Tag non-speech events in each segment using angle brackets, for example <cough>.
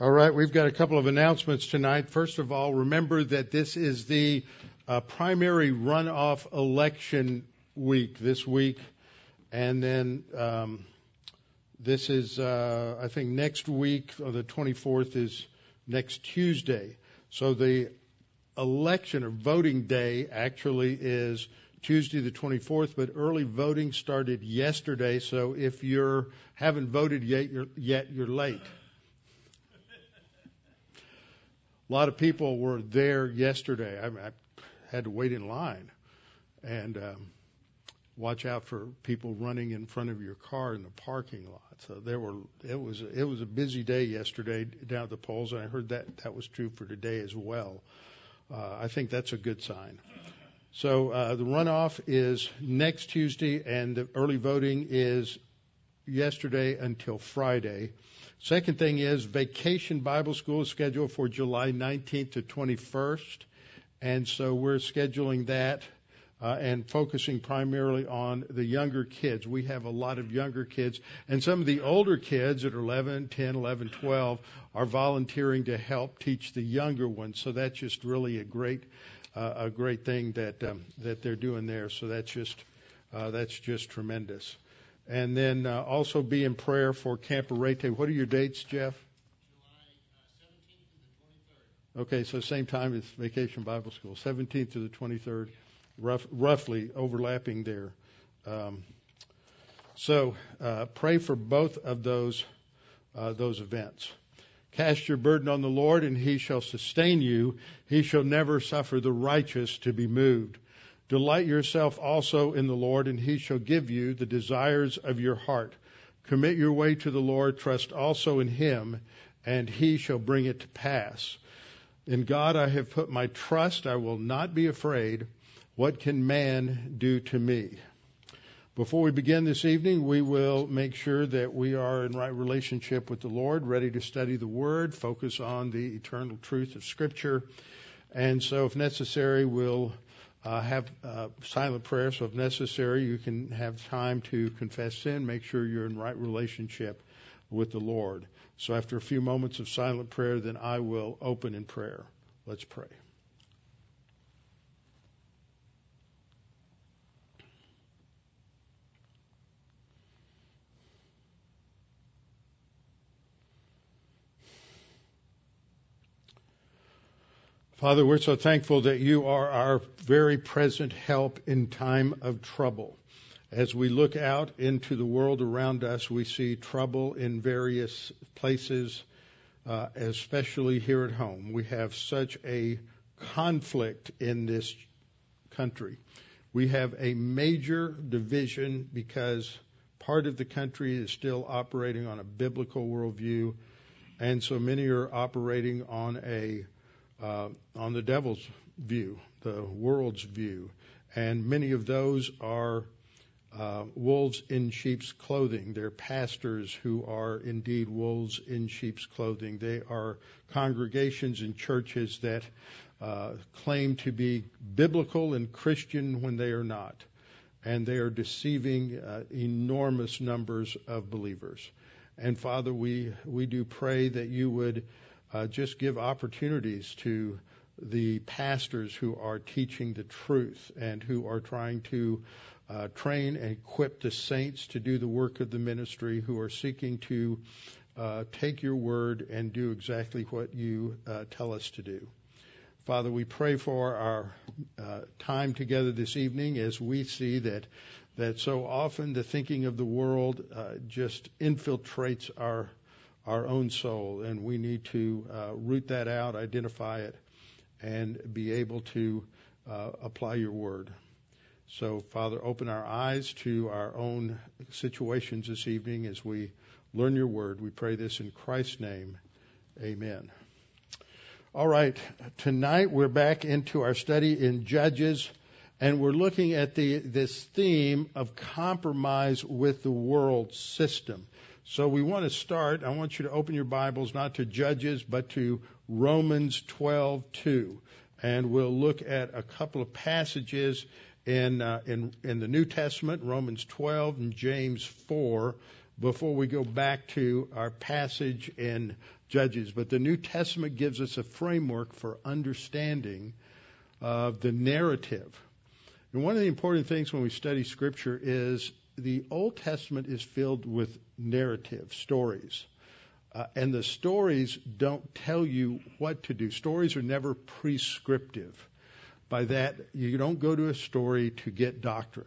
All right, we've got a couple of announcements tonight. First of all, remember that this is the uh, primary runoff election week this week, and then um, this is, uh, I think, next week, or the 24th is next Tuesday. So the election or voting day actually is Tuesday the 24th, but early voting started yesterday. So if you haven't voted yet, you're, yet you're late. A lot of people were there yesterday. I, I had to wait in line and um, watch out for people running in front of your car in the parking lot. So there were it was it was a busy day yesterday down at the polls, and I heard that that was true for today as well. Uh, I think that's a good sign. So uh, the runoff is next Tuesday, and the early voting is yesterday until Friday. Second thing is Vacation Bible School is scheduled for July 19th to 21st. And so we're scheduling that uh, and focusing primarily on the younger kids. We have a lot of younger kids. And some of the older kids that are 11, 10, 11, 12 are volunteering to help teach the younger ones. So that's just really a great, uh, a great thing that, um, that they're doing there. So that's just, uh, that's just tremendous. And then uh, also be in prayer for Camp Arete. What are your dates, Jeff? July uh, 17th to the 23rd. Okay, so same time as Vacation Bible School, 17th to the 23rd, rough, roughly overlapping there. Um, so uh, pray for both of those uh, those events. Cast your burden on the Lord, and He shall sustain you. He shall never suffer the righteous to be moved. Delight yourself also in the Lord, and he shall give you the desires of your heart. Commit your way to the Lord, trust also in him, and he shall bring it to pass. In God I have put my trust, I will not be afraid. What can man do to me? Before we begin this evening, we will make sure that we are in right relationship with the Lord, ready to study the Word, focus on the eternal truth of Scripture. And so, if necessary, we'll uh, have uh, silent prayer, so if necessary, you can have time to confess sin, make sure you're in right relationship with the Lord. So after a few moments of silent prayer, then I will open in prayer. Let's pray. Father, we're so thankful that you are our very present help in time of trouble. As we look out into the world around us, we see trouble in various places, uh, especially here at home. We have such a conflict in this country. We have a major division because part of the country is still operating on a biblical worldview, and so many are operating on a uh, on the devil's view, the world's view. And many of those are uh, wolves in sheep's clothing. They're pastors who are indeed wolves in sheep's clothing. They are congregations and churches that uh, claim to be biblical and Christian when they are not. And they are deceiving uh, enormous numbers of believers. And Father, we, we do pray that you would uh, just give opportunities to the pastors who are teaching the truth and who are trying to uh, train and equip the saints to do the work of the ministry, who are seeking to uh, take your word and do exactly what you uh, tell us to do. Father, we pray for our uh, time together this evening as we see that that so often the thinking of the world uh, just infiltrates our our own soul, and we need to uh, root that out, identify it, and be able to uh, apply your word. So, Father, open our eyes to our own situations this evening as we learn your word. We pray this in Christ's name. Amen. All right, tonight we're back into our study in Judges, and we're looking at the, this theme of compromise with the world system. So we want to start. I want you to open your Bibles not to Judges, but to Romans 12:2, and we'll look at a couple of passages in uh, in in the New Testament, Romans 12 and James 4. before we go back to our passage in Judges. But the New Testament gives us a framework for understanding of the narrative. And one of the important things when we study Scripture is the Old Testament is filled with narrative, stories. Uh, and the stories don't tell you what to do. Stories are never prescriptive. By that, you don't go to a story to get doctrine.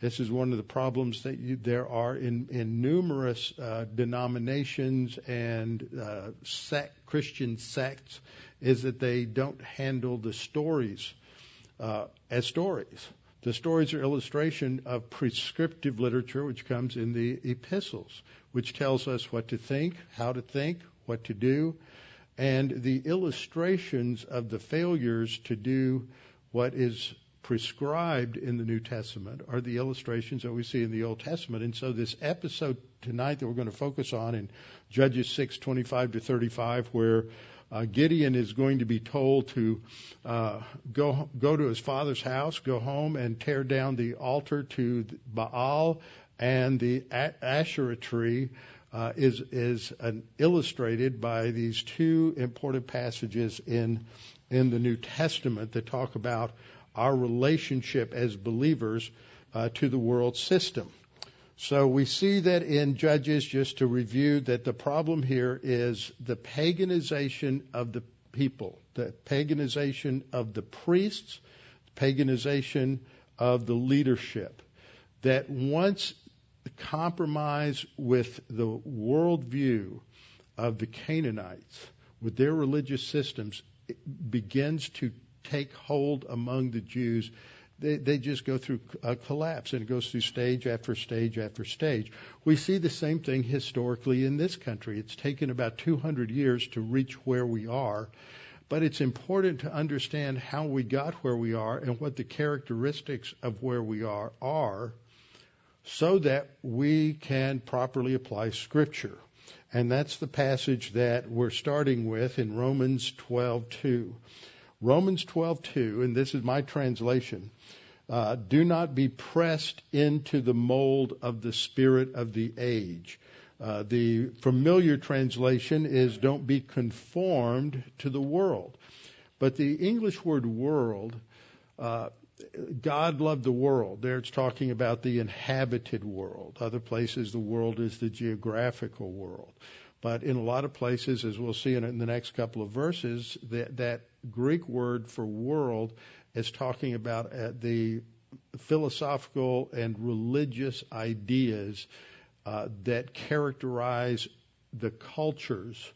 This is one of the problems that you, there are in, in numerous uh, denominations and uh, sect, Christian sects, is that they don't handle the stories uh, as stories. The stories are illustration of prescriptive literature, which comes in the epistles, which tells us what to think, how to think, what to do, and the illustrations of the failures to do what is prescribed in the New Testament are the illustrations that we see in the Old Testament. And so this episode tonight that we're going to focus on in Judges 6:25 to 35, where uh, Gideon is going to be told to uh, go go to his father's house, go home and tear down the altar to Baal and the Asherah tree. Uh, is is an, illustrated by these two important passages in in the New Testament that talk about our relationship as believers uh, to the world system. So we see that in Judges, just to review, that the problem here is the paganization of the people, the paganization of the priests, the paganization of the leadership. That once compromise with the worldview of the Canaanites, with their religious systems, begins to take hold among the Jews, they, they just go through a collapse and it goes through stage after stage after stage. We see the same thing historically in this country. It's taken about 200 years to reach where we are, but it's important to understand how we got where we are and what the characteristics of where we are are so that we can properly apply Scripture. And that's the passage that we're starting with in Romans 12:2. Romans 12:2, and this is my translation. Uh, do not be pressed into the mold of the spirit of the age. Uh, the familiar translation is don't be conformed to the world. But the English word world, uh, God loved the world. There it's talking about the inhabited world. Other places, the world is the geographical world. But in a lot of places, as we'll see in, in the next couple of verses, that, that Greek word for world is talking about uh, the philosophical and religious ideas uh, that characterize the cultures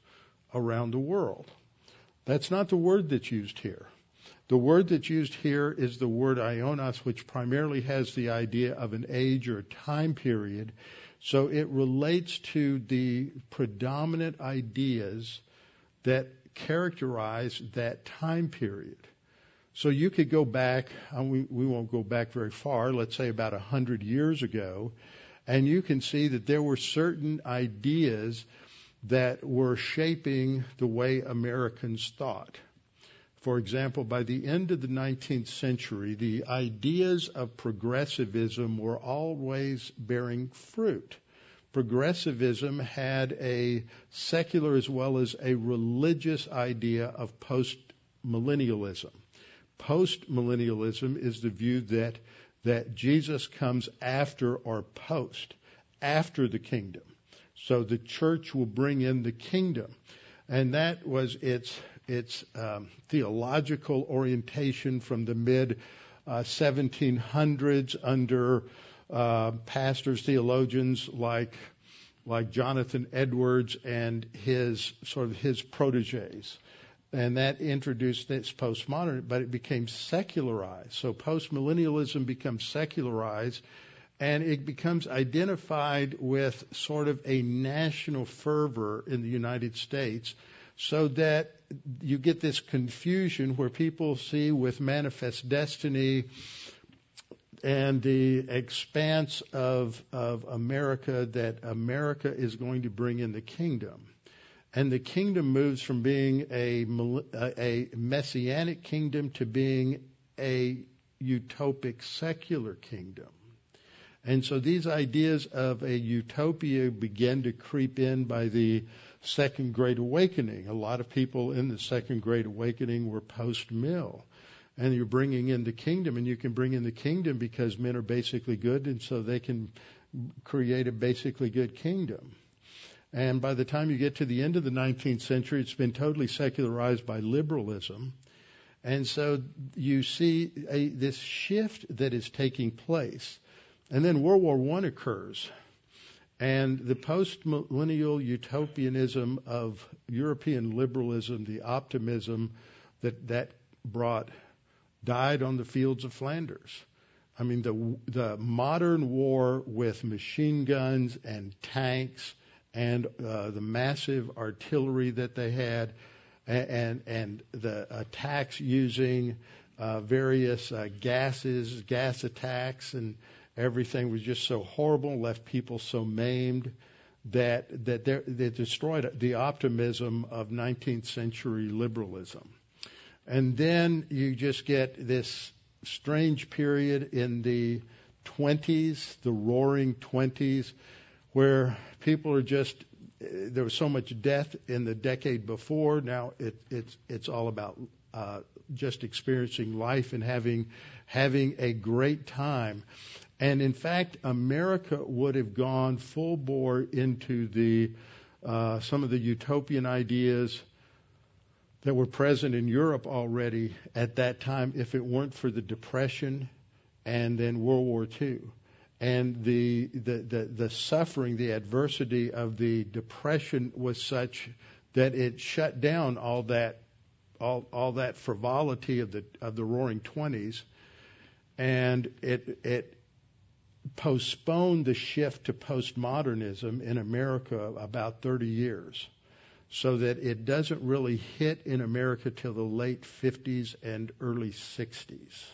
around the world. That's not the word that's used here. The word that's used here is the word ionos, which primarily has the idea of an age or time period. So it relates to the predominant ideas that characterize that time period. So you could go back, uh, we, we won't go back very far, let's say about a hundred years ago, and you can see that there were certain ideas that were shaping the way Americans thought. For example, by the end of the 19th century, the ideas of progressivism were always bearing fruit progressivism had a secular as well as a religious idea of post millennialism. Post millennialism is the view that that Jesus comes after or post, after the kingdom. So the church will bring in the kingdom. And that was its, its um, theological orientation from the mid uh, 1700s under uh, pastors, theologians like like Jonathan Edwards and his sort of his proteges. And that introduced this postmodern, but it became secularized. So postmillennialism becomes secularized and it becomes identified with sort of a national fervor in the United States so that you get this confusion where people see with manifest destiny and the expanse of, of America that America is going to bring in the kingdom. And the kingdom moves from being a, a messianic kingdom to being a utopic secular kingdom. And so these ideas of a utopia began to creep in by the Second Great Awakening. A lot of people in the Second Great Awakening were post mill. And you're bringing in the kingdom, and you can bring in the kingdom because men are basically good, and so they can create a basically good kingdom. And by the time you get to the end of the 19th century, it's been totally secularized by liberalism. And so you see a, this shift that is taking place. And then World War I occurs. And the post millennial utopianism of European liberalism, the optimism that that brought, died on the fields of Flanders. I mean, the, the modern war with machine guns and tanks and uh, the massive artillery that they had and, and the attacks using uh, various uh, gases, gas attacks, and everything was just so horrible, left people so maimed that that they destroyed the optimism of 19th century liberalism. And then you just get this strange period in the 20s, the roaring 20s, where people are just there was so much death in the decade before. Now it, it's it's all about uh, just experiencing life and having having a great time. And in fact, America would have gone full bore into the uh, some of the utopian ideas that were present in Europe already at that time if it weren't for the Depression and then World War II and the, the, the, the suffering, the adversity of the depression was such that it shut down all that all, all that frivolity of the of the Roaring Twenties, and it it postponed the shift to postmodernism in America about 30 years, so that it doesn't really hit in America till the late 50s and early 60s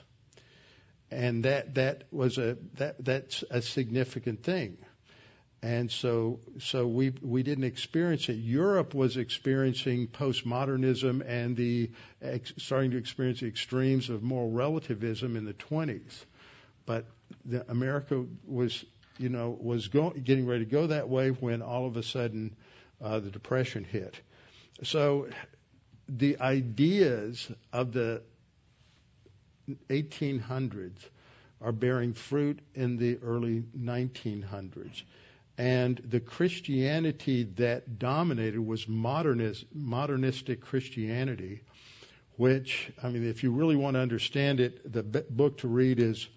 and that that was a that that's a significant thing. And so so we we didn't experience it. Europe was experiencing postmodernism and the ex, starting to experience the extremes of moral relativism in the 20s but the, america was you know was go, getting ready to go that way when all of a sudden uh, the depression hit so the ideas of the 1800s are bearing fruit in the early 1900s. And the Christianity that dominated was modernist, modernistic Christianity, which, I mean, if you really want to understand it, the book to read is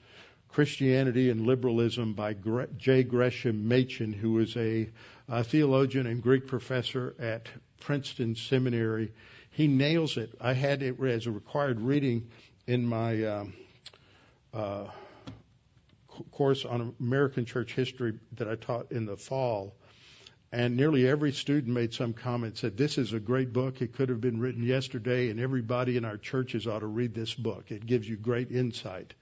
Christianity and Liberalism by J. Gresham Machen, who was a, a theologian and Greek professor at Princeton Seminary. He nails it. I had it as a required reading in my um, uh, course on American church history that I taught in the fall. And nearly every student made some comment, said, This is a great book. It could have been written yesterday, and everybody in our churches ought to read this book. It gives you great insight.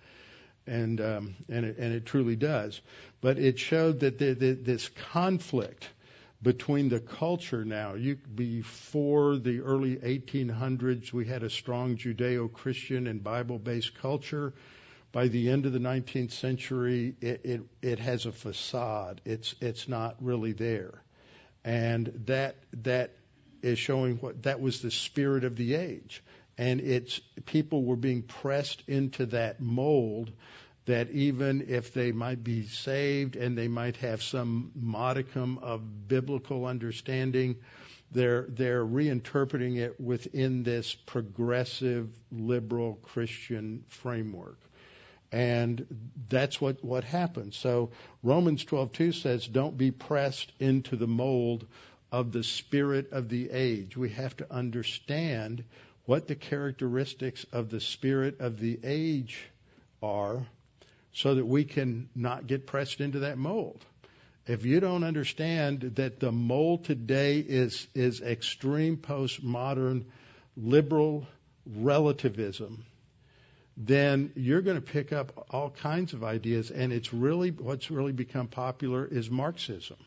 And, um, and, it, and it truly does. But it showed that the, the, this conflict between the culture now. You, before the early 1800s, we had a strong Judeo-Christian and Bible-based culture. By the end of the 19th century, it, it, it has a facade. It's it's not really there, and that that is showing what that was the spirit of the age, and it's people were being pressed into that mold that even if they might be saved and they might have some modicum of biblical understanding, they're they're reinterpreting it within this progressive liberal Christian framework. And that's what, what happens. So Romans 12:2 says, "Don't be pressed into the mold of the spirit of the age." We have to understand what the characteristics of the spirit of the age are so that we can not get pressed into that mold. If you don't understand that the mold today is, is extreme postmodern liberal relativism, then you're going to pick up all kinds of ideas. And it's really, what's really become popular is Marxism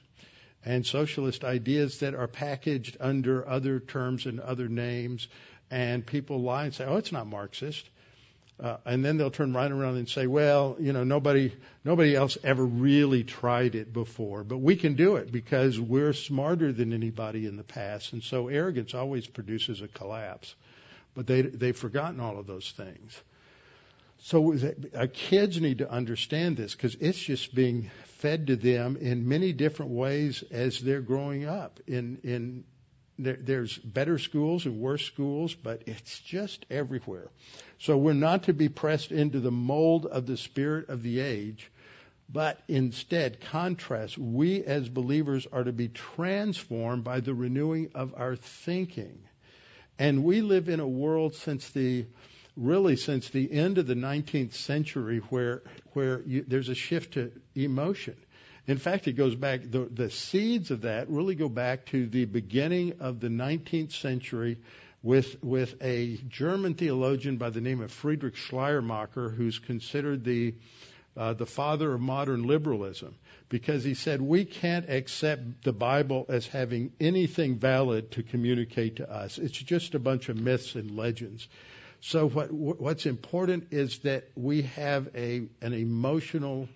and socialist ideas that are packaged under other terms and other names. And people lie and say, oh, it's not Marxist. uh, and then they'll turn right around and say, well, you know, nobody, nobody else ever really tried it before, but we can do it because we're smarter than anybody in the past. And so arrogance always produces a collapse. But they, they've forgotten all of those things. So our kids need to understand this because it's just being fed to them in many different ways as they're growing up. In in there, there's better schools and worse schools, but it's just everywhere. So we're not to be pressed into the mold of the spirit of the age, but instead, contrast, we as believers are to be transformed by the renewing of our thinking. And we live in a world since the really since the end of the 19th century where where you, there's a shift to emotion. In fact, it goes back the the seeds of that really go back to the beginning of the 19th century with with a German theologian by the name of Friedrich Schleiermacher who's considered the uh, the father of modern liberalism because he said we can't accept the Bible as having anything valid to communicate to us. It's just a bunch of myths and legends. So what what's important is that we have a an emotional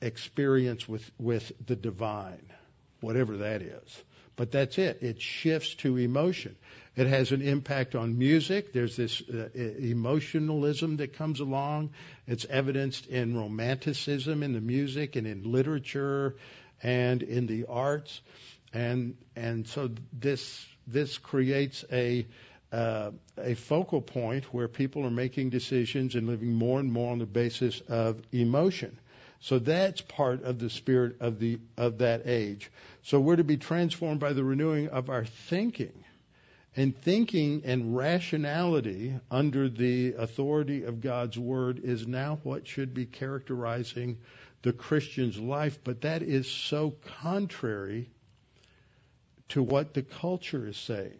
experience with with the divine, whatever that is. But that's it. It shifts to emotion. It has an impact on music. There's this uh, emotionalism that comes along. It's evidenced in romanticism in the music and in literature and in the arts. And and so this this creates a uh, a focal point where people are making decisions and living more and more on the basis of emotion. So that's part of the spirit of the of that age. So we're to be transformed by the renewing of our thinking. And thinking and rationality under the authority of God's word is now what should be characterizing the Christian's life, but that is so contrary to what the culture is saying.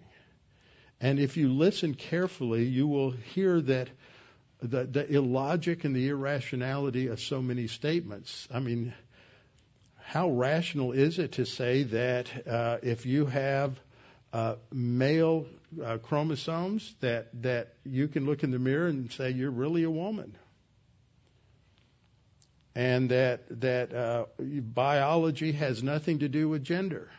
And if you listen carefully, you will hear that the, the illogic and the irrationality of so many statements. I mean, how rational is it to say that uh, if you have uh, male uh, chromosomes, that that you can look in the mirror and say you're really a woman, and that that uh, biology has nothing to do with gender?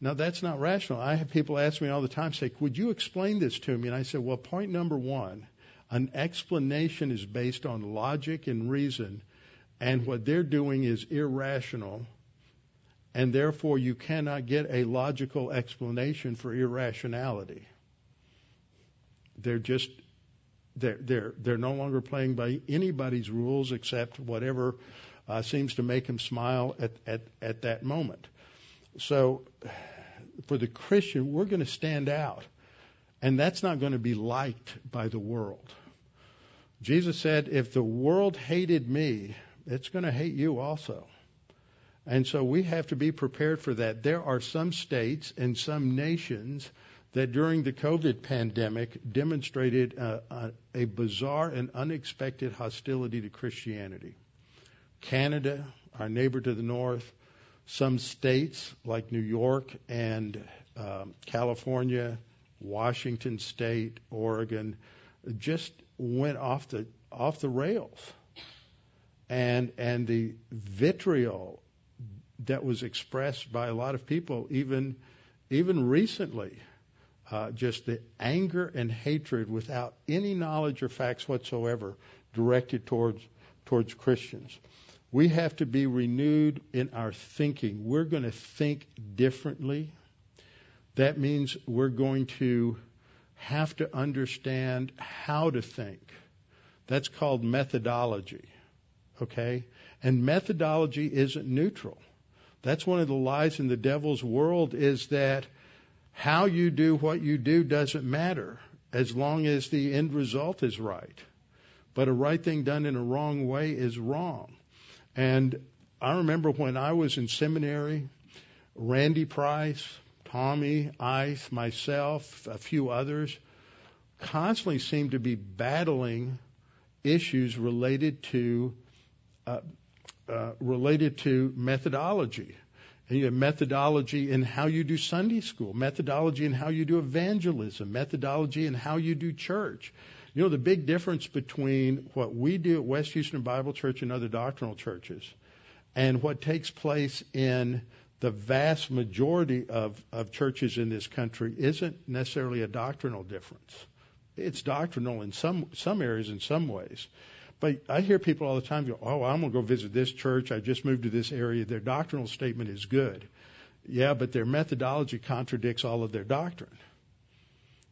Now, that's not rational. I have people ask me all the time, say, Would you explain this to me? And I said, Well, point number one an explanation is based on logic and reason, and what they're doing is irrational, and therefore you cannot get a logical explanation for irrationality. They're just they're they're they're no longer playing by anybody's rules except whatever uh, seems to make them smile at, at at that moment. So for the Christian, we're going to stand out. And that's not going to be liked by the world. Jesus said, if the world hated me, it's going to hate you also. And so we have to be prepared for that. There are some states and some nations that during the COVID pandemic demonstrated a, a, a bizarre and unexpected hostility to Christianity. Canada, our neighbor to the north, some states like New York and um, California, Washington State, Oregon, just went off the off the rails, and and the vitriol that was expressed by a lot of people, even even recently, uh, just the anger and hatred without any knowledge or facts whatsoever directed towards towards Christians. We have to be renewed in our thinking. We're going to think differently. That means we're going to have to understand how to think. That's called methodology. Okay? And methodology isn't neutral. That's one of the lies in the devil's world is that how you do what you do doesn't matter as long as the end result is right. But a right thing done in a wrong way is wrong. And I remember when I was in seminary, Randy Price, Tommy, Ice, myself, a few others, constantly seem to be battling issues related to uh, uh, related to methodology. And you have methodology in how you do Sunday school, methodology in how you do evangelism, methodology in how you do church. You know, the big difference between what we do at West Houston Bible Church and other doctrinal churches and what takes place in the vast majority of, of churches in this country isn't necessarily a doctrinal difference. It's doctrinal in some, some areas in some ways. But I hear people all the time go, Oh, I'm going to go visit this church. I just moved to this area. Their doctrinal statement is good. Yeah, but their methodology contradicts all of their doctrine.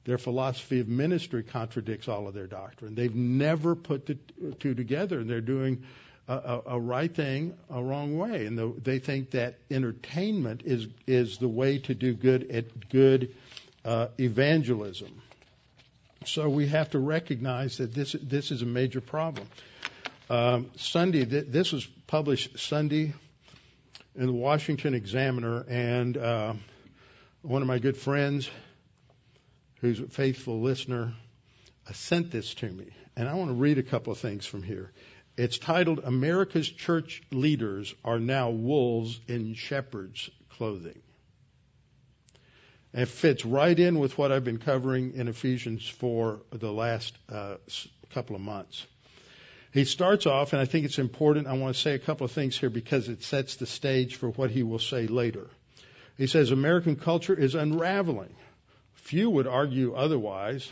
Their philosophy of ministry contradicts all of their doctrine. They've never put the two together, and they're doing a, a, a right thing a wrong way. And the, they think that entertainment is is the way to do good at good uh, evangelism. So we have to recognize that this this is a major problem. Um, Sunday, th- this was published Sunday in the Washington Examiner, and uh, one of my good friends who's a faithful listener, uh, sent this to me. And I want to read a couple of things from here. It's titled America's Church Leaders Are Now Wolves in Shepherd's Clothing. And it fits right in with what I've been covering in Ephesians for the last uh, couple of months. He starts off, and I think it's important. I want to say a couple of things here because it sets the stage for what he will say later. He says American culture is unraveling. Few would argue otherwise.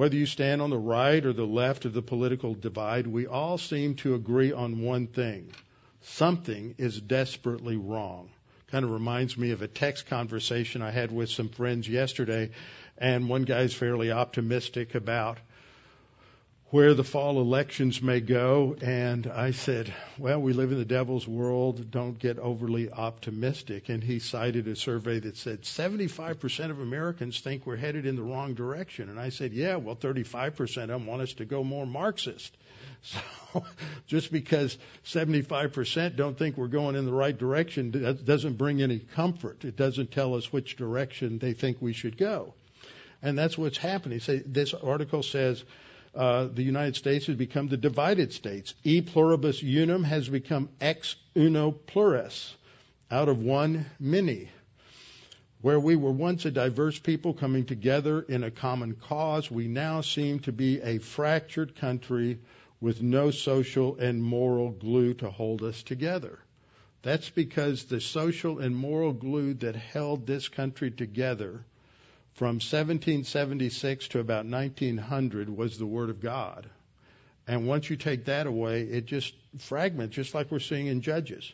Whether you stand on the right or the left of the political divide, we all seem to agree on one thing. Something is desperately wrong. Kind of reminds me of a text conversation I had with some friends yesterday, and one guy's fairly optimistic about where the fall elections may go. And I said, well, we live in the devil's world. Don't get overly optimistic. And he cited a survey that said 75% of Americans think we're headed in the wrong direction. And I said, yeah, well, 35% of them want us to go more Marxist. <laughs> So just because 75% don't think we're going in the right direction doesn't bring any comfort. It doesn't tell us which direction they think we should go. And that's what's happening. So this article says uh, the United States has become the divided states. E pluribus unum has become ex uno plures, out of one many. Where we were once a diverse people coming together in a common cause, we now seem to be a fractured country with no social and moral glue to hold us together. That's because the social and moral glue that held this country together from 1776 to about 1900 was the Word of God. And once you take that away, it just fragments, just like we're seeing in Judges.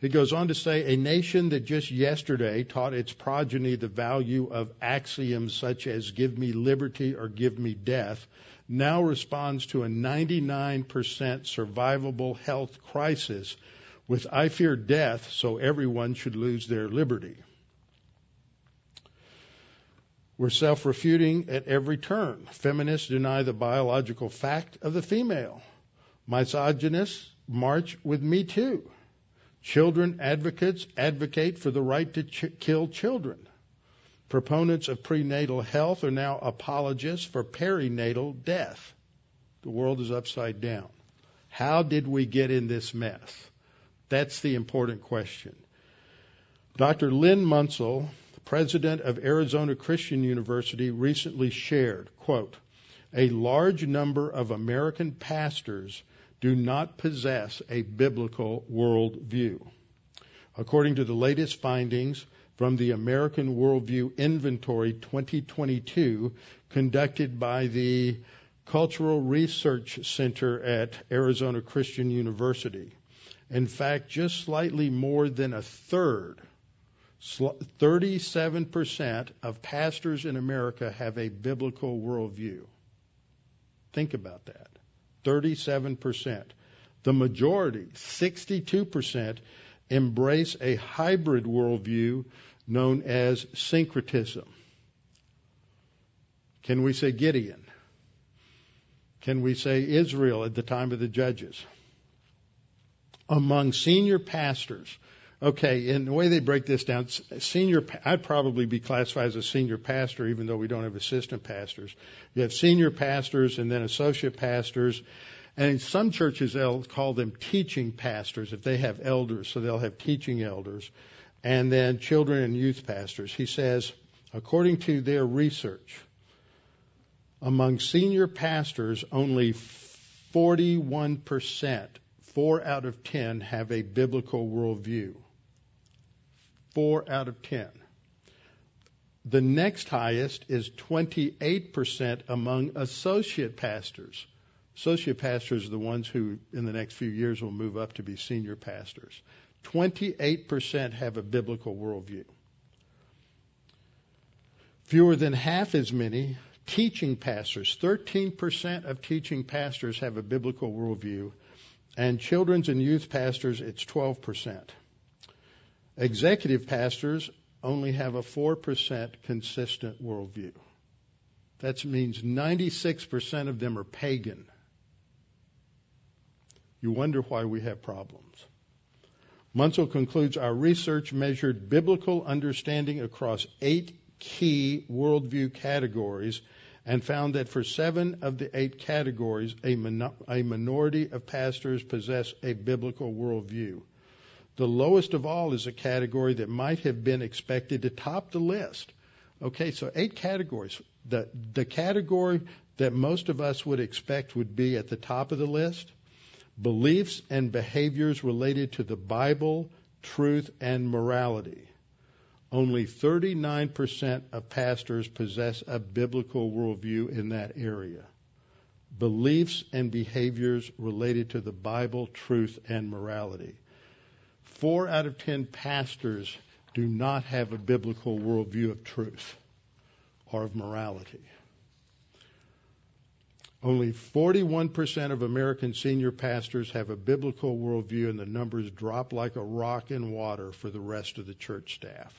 He goes on to say, a nation that just yesterday taught its progeny the value of axioms such as give me liberty or give me death, now responds to a 99% survivable health crisis with I fear death, so everyone should lose their liberty. We're self refuting at every turn. Feminists deny the biological fact of the female. Misogynists march with Me Too. Children advocates advocate for the right to ch- kill children. Proponents of prenatal health are now apologists for perinatal death. The world is upside down. How did we get in this mess? That's the important question. Dr. Len Munsil president of Arizona Christian University, recently shared, quote, a large number of American pastors do not possess a biblical worldview. According to the latest findings from the American Worldview Inventory 2022 conducted by the Cultural Research Center at Arizona Christian University. In fact, just slightly more than a third 37% of pastors in America have a biblical worldview. Think about that. 37%. The majority, 62%, embrace a hybrid worldview known as syncretism. Can we say Gideon? Can we say Israel at the time of the judges? Among senior pastors, Okay, and the way they break this down, senior, I'd probably be classified as a senior pastor, even though we don't have assistant pastors. You have senior pastors and then associate pastors. And in some churches, they'll call them teaching pastors if they have elders, so they'll have teaching elders. And then children and youth pastors. He says, according to their research, Among senior pastors, only 41%, four out of 10, have a biblical worldview. Four out of 10. The next highest is 28% among associate pastors. Associate pastors are the ones who, in the next few years, will move up to be senior pastors. 28% have a biblical worldview. Fewer than half as many teaching pastors. 13% of teaching pastors have a biblical worldview, and children's and youth pastors, it's 12%. Executive pastors only have a 4% consistent worldview. That means 96% of them are pagan. You wonder why we have problems. Munsil concludes our research measured biblical understanding across eight key worldview categories and found that for seven of the eight categories, a, a minority of pastors possess a biblical worldview. The lowest of all is a category that might have been expected to top the list. Okay, so eight categories. The, the category that most of us would expect would be at the top of the list beliefs and behaviors related to the Bible, truth, and morality. Only 39% of pastors possess a biblical worldview in that area. Beliefs and behaviors related to the Bible, truth, and morality. Four out of ten pastors do not have a biblical worldview of truth or of morality. Only 41% of American senior pastors have a biblical worldview, and the numbers drop like a rock in water for the rest of the church staff.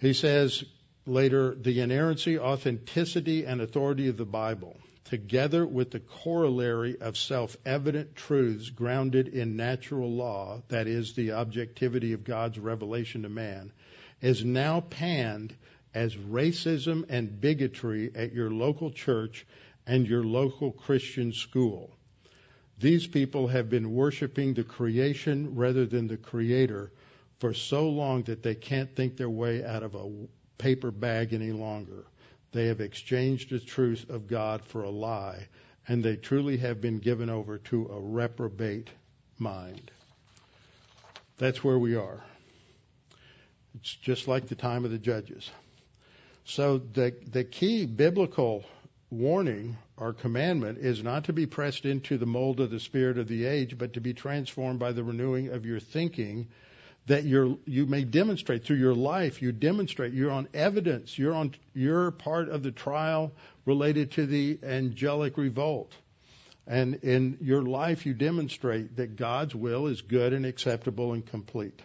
He says later the inerrancy, authenticity, and authority of the Bible, together with the corollary of self evident truths grounded in natural law, that is, the objectivity of God's revelation to man, is now panned as racism and bigotry at your local church and your local Christian school. These people have been worshiping the creation rather than the creator for so long that they can't think their way out of a paper bag any longer. They have exchanged the truth of God for a lie, and they truly have been given over to a reprobate mind. That's where we are. It's just like the time of the judges. So the the key biblical warning or commandment is not to be pressed into the mold of the spirit of the age, but to be transformed by the renewing of your thinking that you you may demonstrate through your life you demonstrate you're on evidence you're on you're part of the trial related to the angelic revolt and in your life you demonstrate that God's will is good and acceptable and complete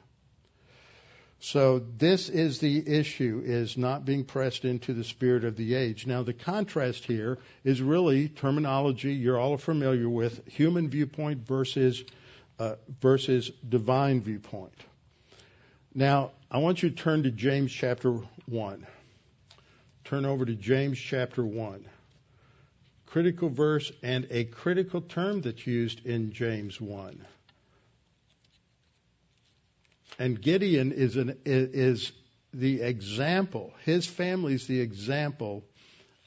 so this is the issue, is not being pressed into the spirit of the age. Now the contrast here is really terminology you're all familiar with, human viewpoint versus, uh, versus divine viewpoint. Now, I want you to turn to James chapter 1. Turn over to James chapter 1. Critical verse and a critical term that's used in James 1. And Gideon is, an, is the example, his family is the example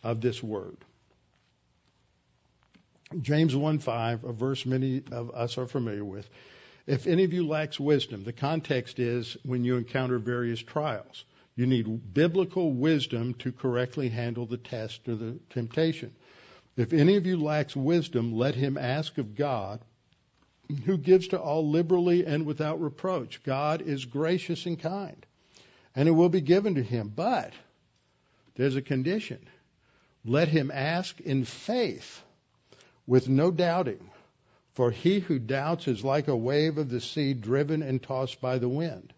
of this word. James 1:5, a verse many of us are familiar with. If any of you lacks wisdom, the context is when you encounter various trials. You need biblical wisdom to correctly handle the test or the temptation. If any of you lacks wisdom, let him ask of God, who gives to all liberally and without reproach. God is gracious and kind, and it will be given to him. But there's a condition. Let him ask in faith with no doubting. For he who doubts is like a wave of the sea driven and tossed by the wind.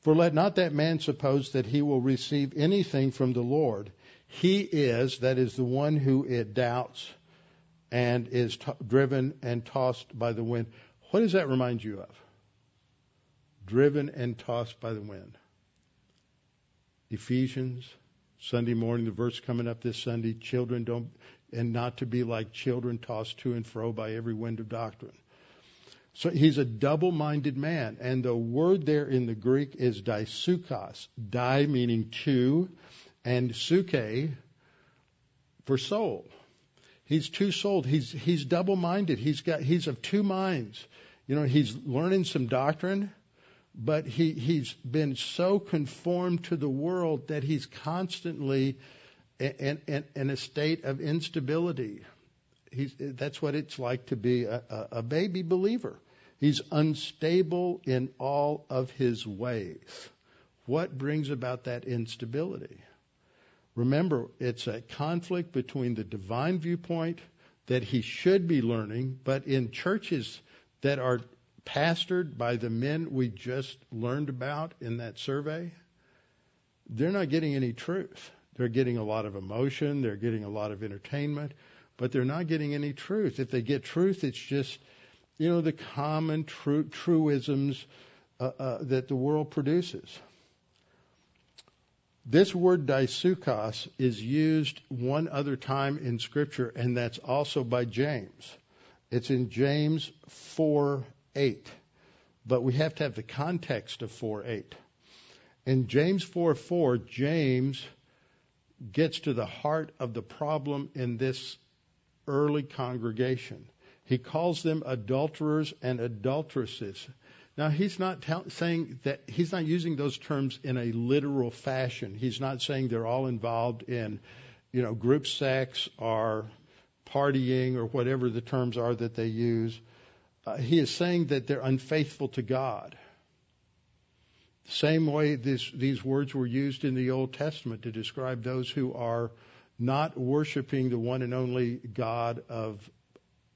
For let not that man suppose that he will receive anything from the Lord. He is, that is the one who it doubts, and is t- driven and tossed by the wind. What does that remind you of? Driven and tossed by the wind. Ephesians, Sunday morning, the verse coming up this Sunday, children don't, and not to be like children tossed to and fro by every wind of doctrine. So he's a double-minded man, and the word there in the Greek is dipsuchos. Di meaning two, and suke for soul. He's two souled. He's he's double minded. He's got he's of two minds. You know, he's learning some doctrine, but he he's been so conformed to the world that he's constantly in, in, in a state of instability. He's, that's what it's like to be a, a baby believer. He's unstable in all of his ways. What brings about that instability? Remember, it's a conflict between the divine viewpoint that he should be learning, but in churches that are pastored by the men we just learned about in that survey, they're not getting any truth. They're getting a lot of emotion, they're getting a lot of entertainment, but they're not getting any truth. If they get truth, it's just, you know, the common tru- truisms uh, uh, that the world produces. This word dipsuchos is used one other time in Scripture, and that's also by James. It's in James 4 8. But we have to have the context of 4 8. In James 4 4, James gets to the heart of the problem in this early congregation. He calls them adulterers and adulteresses. Now, he's not saying that, he's not using those terms in a literal fashion. He's not saying they're all involved in, you know, group sex or partying or whatever the terms are that they use. Uh, he is saying that they're unfaithful to God. Same way this, these words were used in the Old Testament to describe those who are not worshiping the one and only God of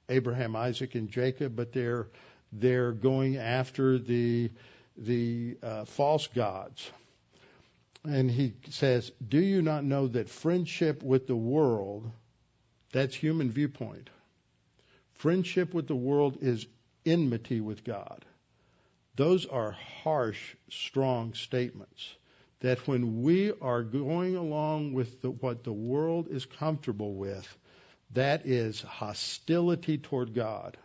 Abraham, Isaac, and Jacob, but they're they're going after the the uh, false gods. And he says, "Do you not know that friendship with the world, that's human viewpoint. Friendship with the world is enmity with God." Those are harsh, strong statements. That when we are going along with the, what the world is comfortable with, that is hostility toward God.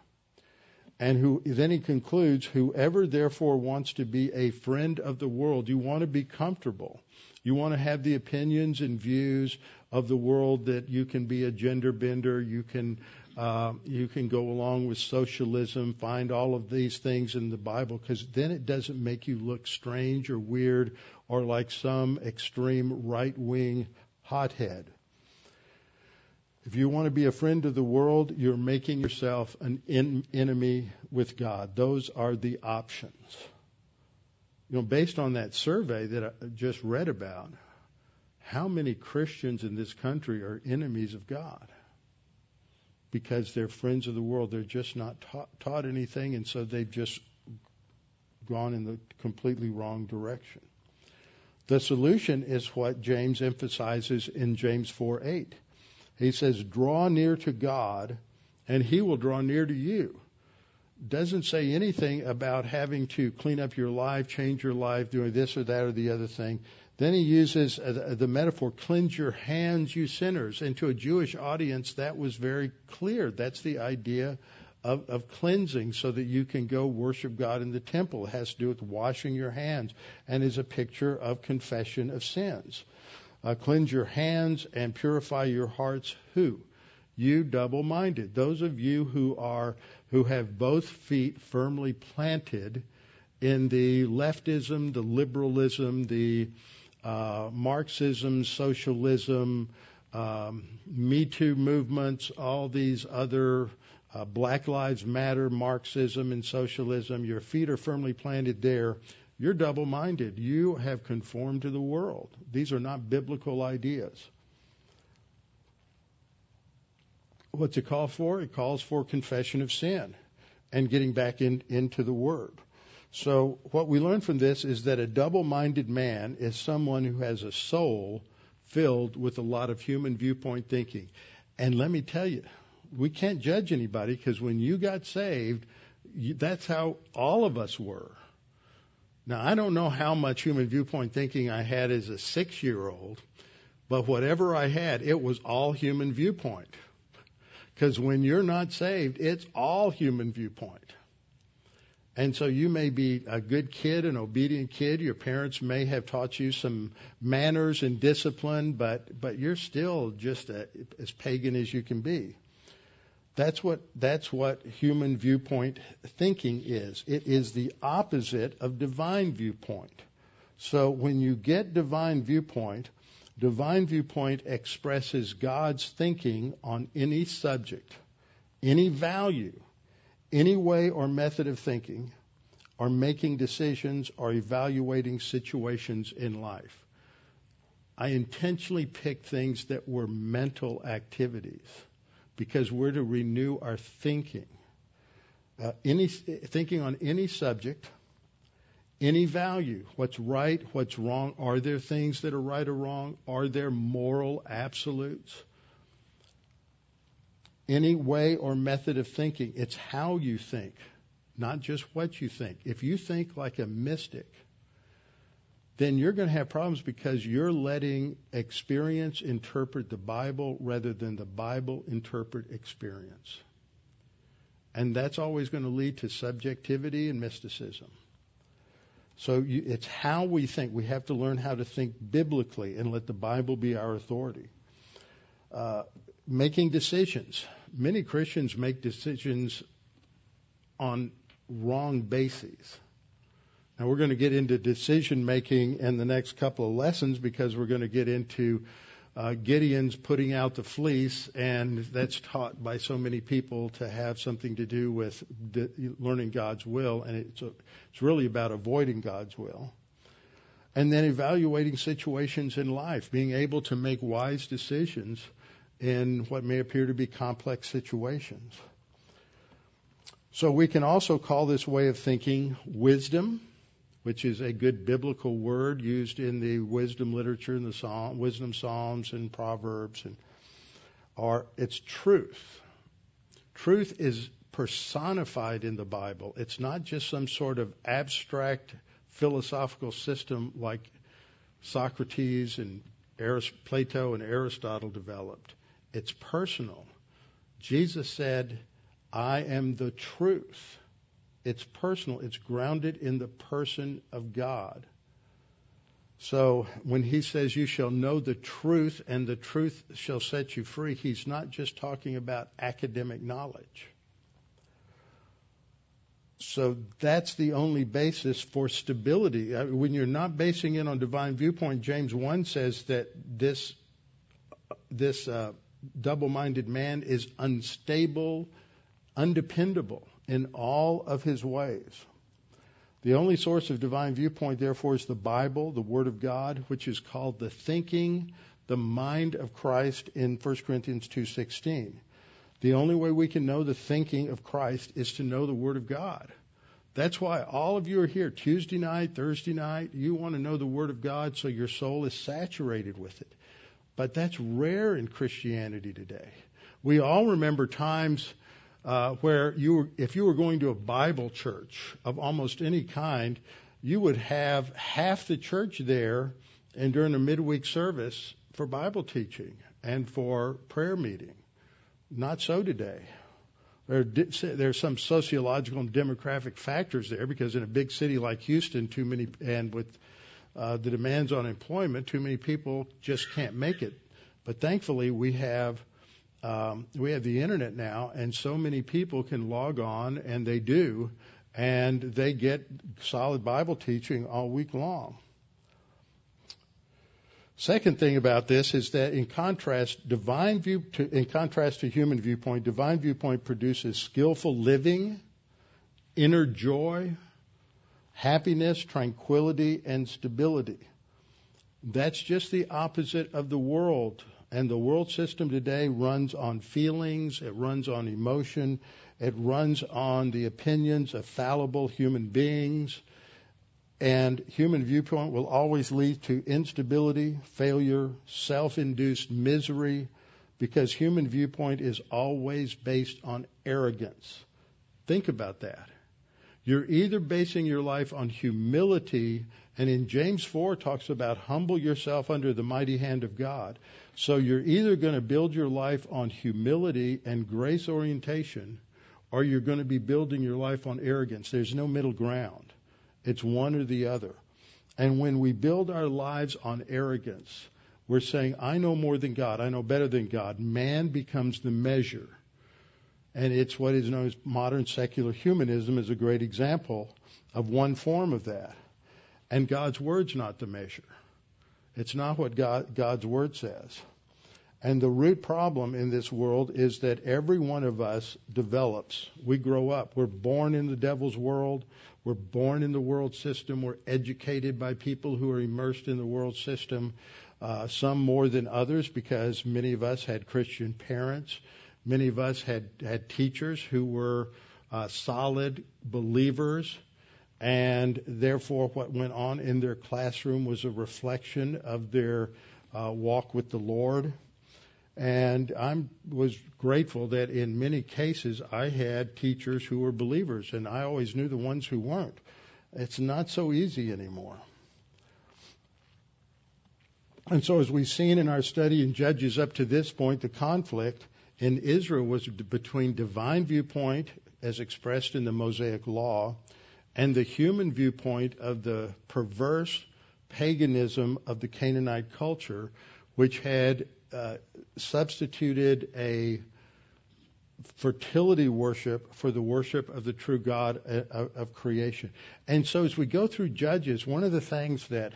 And who, then he concludes, whoever therefore wants to be a friend of the world, you want to be comfortable. You want to have the opinions and views of the world that you can be a gender bender, you can uh, you can go along with socialism, find all of these things in the Bible, because then it doesn't make you look strange or weird or like some extreme right wing hothead. If you want to be a friend of the world, you're making yourself an enemy with God. Those are the options. You know, based on that survey that I just read about, how many Christians in this country are enemies of God? Because they're friends of the world. They're just not taught, taught anything, and so they've just gone in the completely wrong direction. The solution is what James emphasizes in James 4 8. He says, Draw near to God, and He will draw near to you. Doesn't say anything about having to clean up your life, change your life, doing this or that or the other thing. Then he uses uh, the metaphor, cleanse your hands, you sinners. And to a Jewish audience, that was very clear. That's the idea of, of cleansing so that you can go worship God in the temple. It has to do with washing your hands and is a picture of confession of sins. Uh, cleanse your hands and purify your hearts. Who? You double minded. Those of you who are, who have both feet firmly planted in the leftism, the liberalism, the uh, Marxism, socialism, um, Me Too movements, all these other uh, Black Lives Matter, Marxism, and socialism. Your feet are firmly planted there. You're double minded. You have conformed to the world. These are not biblical ideas. What's it call for? It calls for confession of sin and getting back in, into the Word. So, what we learn from this is that a double minded man is someone who has a soul filled with a lot of human viewpoint thinking. And let me tell you, we can't judge anybody because when you got saved, you, that's how all of us were. Now, I don't know how much human viewpoint thinking I had as a six year old, but whatever I had, it was all human viewpoint. Because when you're not saved, it's all human viewpoint. And so you may be a good kid, an obedient kid. Your parents may have taught you some manners and discipline, but but you're still just a, as pagan as you can be. That's what that's what human viewpoint thinking is. It is the opposite of divine viewpoint. So when you get divine viewpoint, divine viewpoint expresses God's thinking on any subject, any value, any way or method of thinking, or making decisions or evaluating situations in life. I intentionally picked things that were mental activities because we're to renew our thinking. Uh, any thinking on any subject, any value, what's right, what's wrong. Are there things that are right or wrong? Are there moral absolutes? Any way or method of thinking. It's how you think, not just what you think. If you think like a mystic, then you're going to have problems because you're letting experience interpret the Bible rather than the Bible interpret experience. And that's always going to lead to subjectivity and mysticism. So you, it's how we think. We have to learn how to think biblically and let the Bible be our authority. Uh, making decisions. Many Christians make decisions on wrong bases. Now we're going to get into decision making in the next couple of lessons because we're going to get into uh, Gideon's putting out the fleece, and that's taught by so many people to have something to do with de- learning God's will, and it's, a, it's really about avoiding God's will. And then evaluating situations in life, being able to make wise decisions in what may appear to be complex situations. So we can also call this way of thinking wisdom which is a good biblical word used in the wisdom literature in the psalm, wisdom psalms and proverbs and or it's truth. Truth is personified in the Bible. It's not just some sort of abstract philosophical system like Socrates and Plato and Aristotle developed. It's personal. Jesus said, I am the truth. It's personal. It's grounded in the person of God. So when he says you shall know the truth and the truth shall set you free, he's not just talking about academic knowledge. So that's the only basis for stability. Uh, when you're not basing it on divine viewpoint, James 1 says that this, this uh, double minded man is unstable, undependable in all of his ways. The only source of divine viewpoint, therefore, is the Bible, the Word of God, which is called the thinking, the mind of Christ in 1 Corinthians 2.16. The only way we can know the thinking of Christ is to know the Word of God. That's why all of you are here Tuesday night, Thursday night. You want to know the Word of God so your soul is saturated with it. But that's rare in Christianity today. We all remember times uh, where you were, if you were going to a Bible church of almost any kind, you would have half the church there and during a midweek service for Bible teaching and for prayer meeting. Not so today. There, are, there are some sociological and demographic factors there because in a big city like Houston, too many, and with uh, the demands on employment, too many people just can't make it. But thankfully, we have um, we have the internet now, and so many people can log on, and they do, and they get solid Bible teaching all week long. Second thing about this is that in contrast, divine view to, in contrast to human viewpoint, divine viewpoint produces skillful living, inner joy, happiness, tranquility, and stability. That's just the opposite of the world and the world system today runs on feelings, it runs on emotion, it runs on the opinions of fallible human beings. And human viewpoint will always lead to instability, failure, self induced misery, because human viewpoint is always based on arrogance. Think about that. You're either basing your life on humility, and in James 4 talks about humble yourself under the mighty hand of God. So you're either going to build your life on humility and grace orientation, or you're going to be building your life on arrogance. There's no middle ground. It's one or the other. And when we build our lives on arrogance, we're saying, I know more than God. I know better than God. Man becomes the measure. And it's what is known as modern secular humanism is a great example of one form of that. And God's word's not the measure. It's not what God, God's word says. And the root problem in this world is that every one of us develops. We grow up. We're born in the devil's world. We're born in the world system. We're educated by people who are immersed in the world system. Uh, some more than others because many of us had Christian parents. Many of us had, had teachers who were uh, solid believers. And therefore, what went on in their classroom was a reflection of their uh, walk with the Lord. And I was grateful that in many cases I had teachers who were believers, and I always knew the ones who weren't. It's not so easy anymore. And so, as we've seen in our study in Judges up to this point, the conflict in Israel was between divine viewpoint, as expressed in the Mosaic Law, and the human viewpoint of the perverse paganism of the Canaanite culture, which had uh, substituted a fertility worship for the worship of the true God of, of, creation. And so as we go through Judges, one of the things that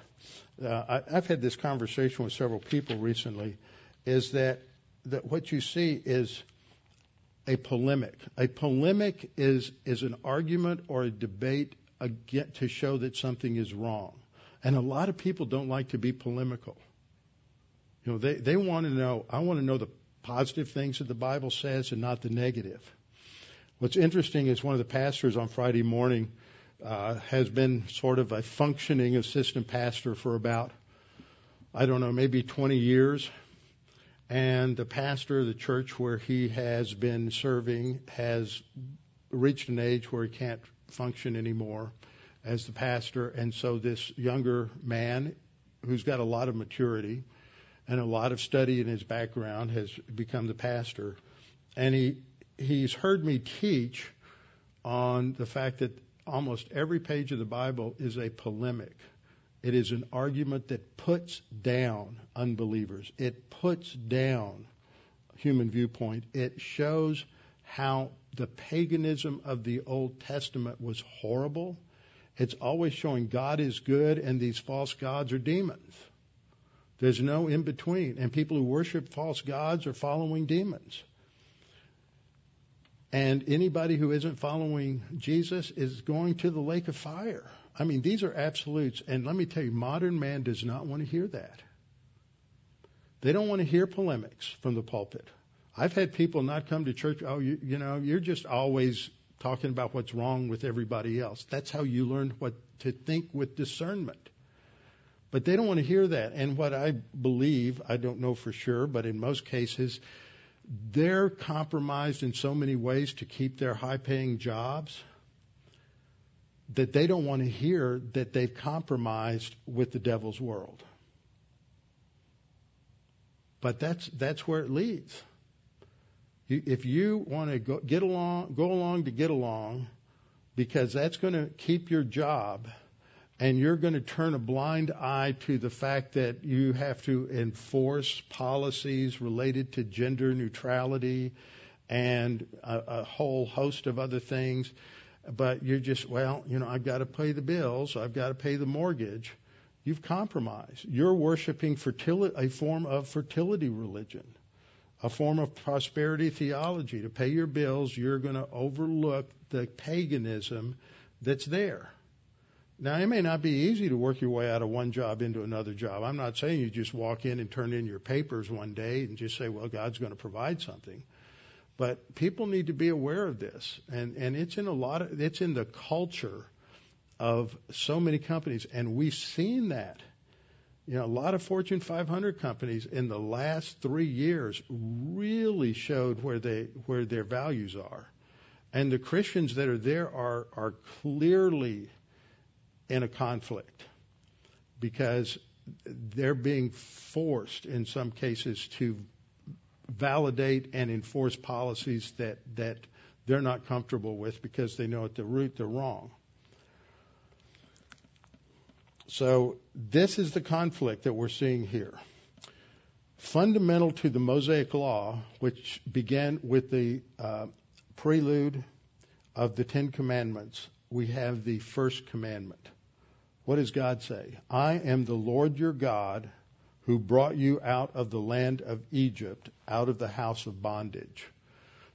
uh, I, have had this conversation with several people recently is that, that what you see is a polemic. A polemic is, is an argument or a debate to show that something is wrong. And a lot of people don't like to be polemical. You know, they, they want to know, I want to know the positive things that the Bible says and not the negative. What's interesting is one of the pastors on Friday morning uh, has been sort of a functioning assistant pastor for about, I don't know, maybe 20 years. And the pastor of the church where he has been serving has reached an age where he can't function anymore as the pastor. And so this younger man who's got a lot of maturity and a lot of study in his background has become the pastor. And he he's heard me teach on the fact that almost every page of the Bible is a polemic. It is an argument that puts down unbelievers. It puts down human viewpoint. It shows how the paganism of the Old Testament was horrible. It's always showing God is good and these false gods are demons. There's no in between. And people who worship false gods are following demons. And anybody who isn't following Jesus is going to the lake of fire. I mean, these are absolutes. And let me tell you, modern man does not want to hear that. They don't want to hear polemics from the pulpit. I've had people not come to church. Oh, you, you know, you're just always talking about what's wrong with everybody else. That's how you learn what to think with discernment. But they don't want to hear that. And what I believe, I don't know for sure, but in most cases, they're compromised in so many ways to keep their high paying jobs that they don't want to hear that they've compromised with the devil's world. But that's that's where it leads. If you want to go, get along, go along to get along, because that's going to keep your job and you're going to turn a blind eye to the fact that you have to enforce policies related to gender neutrality and a, a whole host of other things. But you're just, well, you know, I've got to pay the bills, I've got to pay the mortgage. You've compromised. You're worshiping fertility, a form of fertility religion, a form of prosperity theology. To pay your bills, you're going to overlook the paganism that's there. Now, it may not be easy to work your way out of one job into another job. I'm not saying you just walk in and turn in your papers one day and just say, well, God's going to provide something. But people need to be aware of this. And, and it's in a lot of, it's in the culture of so many companies. And we've seen that. You know, a lot of Fortune 500 companies in the last three years really showed where they, where their values are. And the Christians that are there are, are clearly in a conflict because they're being forced in some cases to validate and enforce policies that that they're not comfortable with because they know at the root they're wrong. So, this is the conflict that we're seeing here. Fundamental to the Mosaic Law, which began with the uh, prelude of the Ten Commandments, we have the first commandment. What does God say? I am the Lord your God who brought you out of the land of Egypt, out of the house of bondage.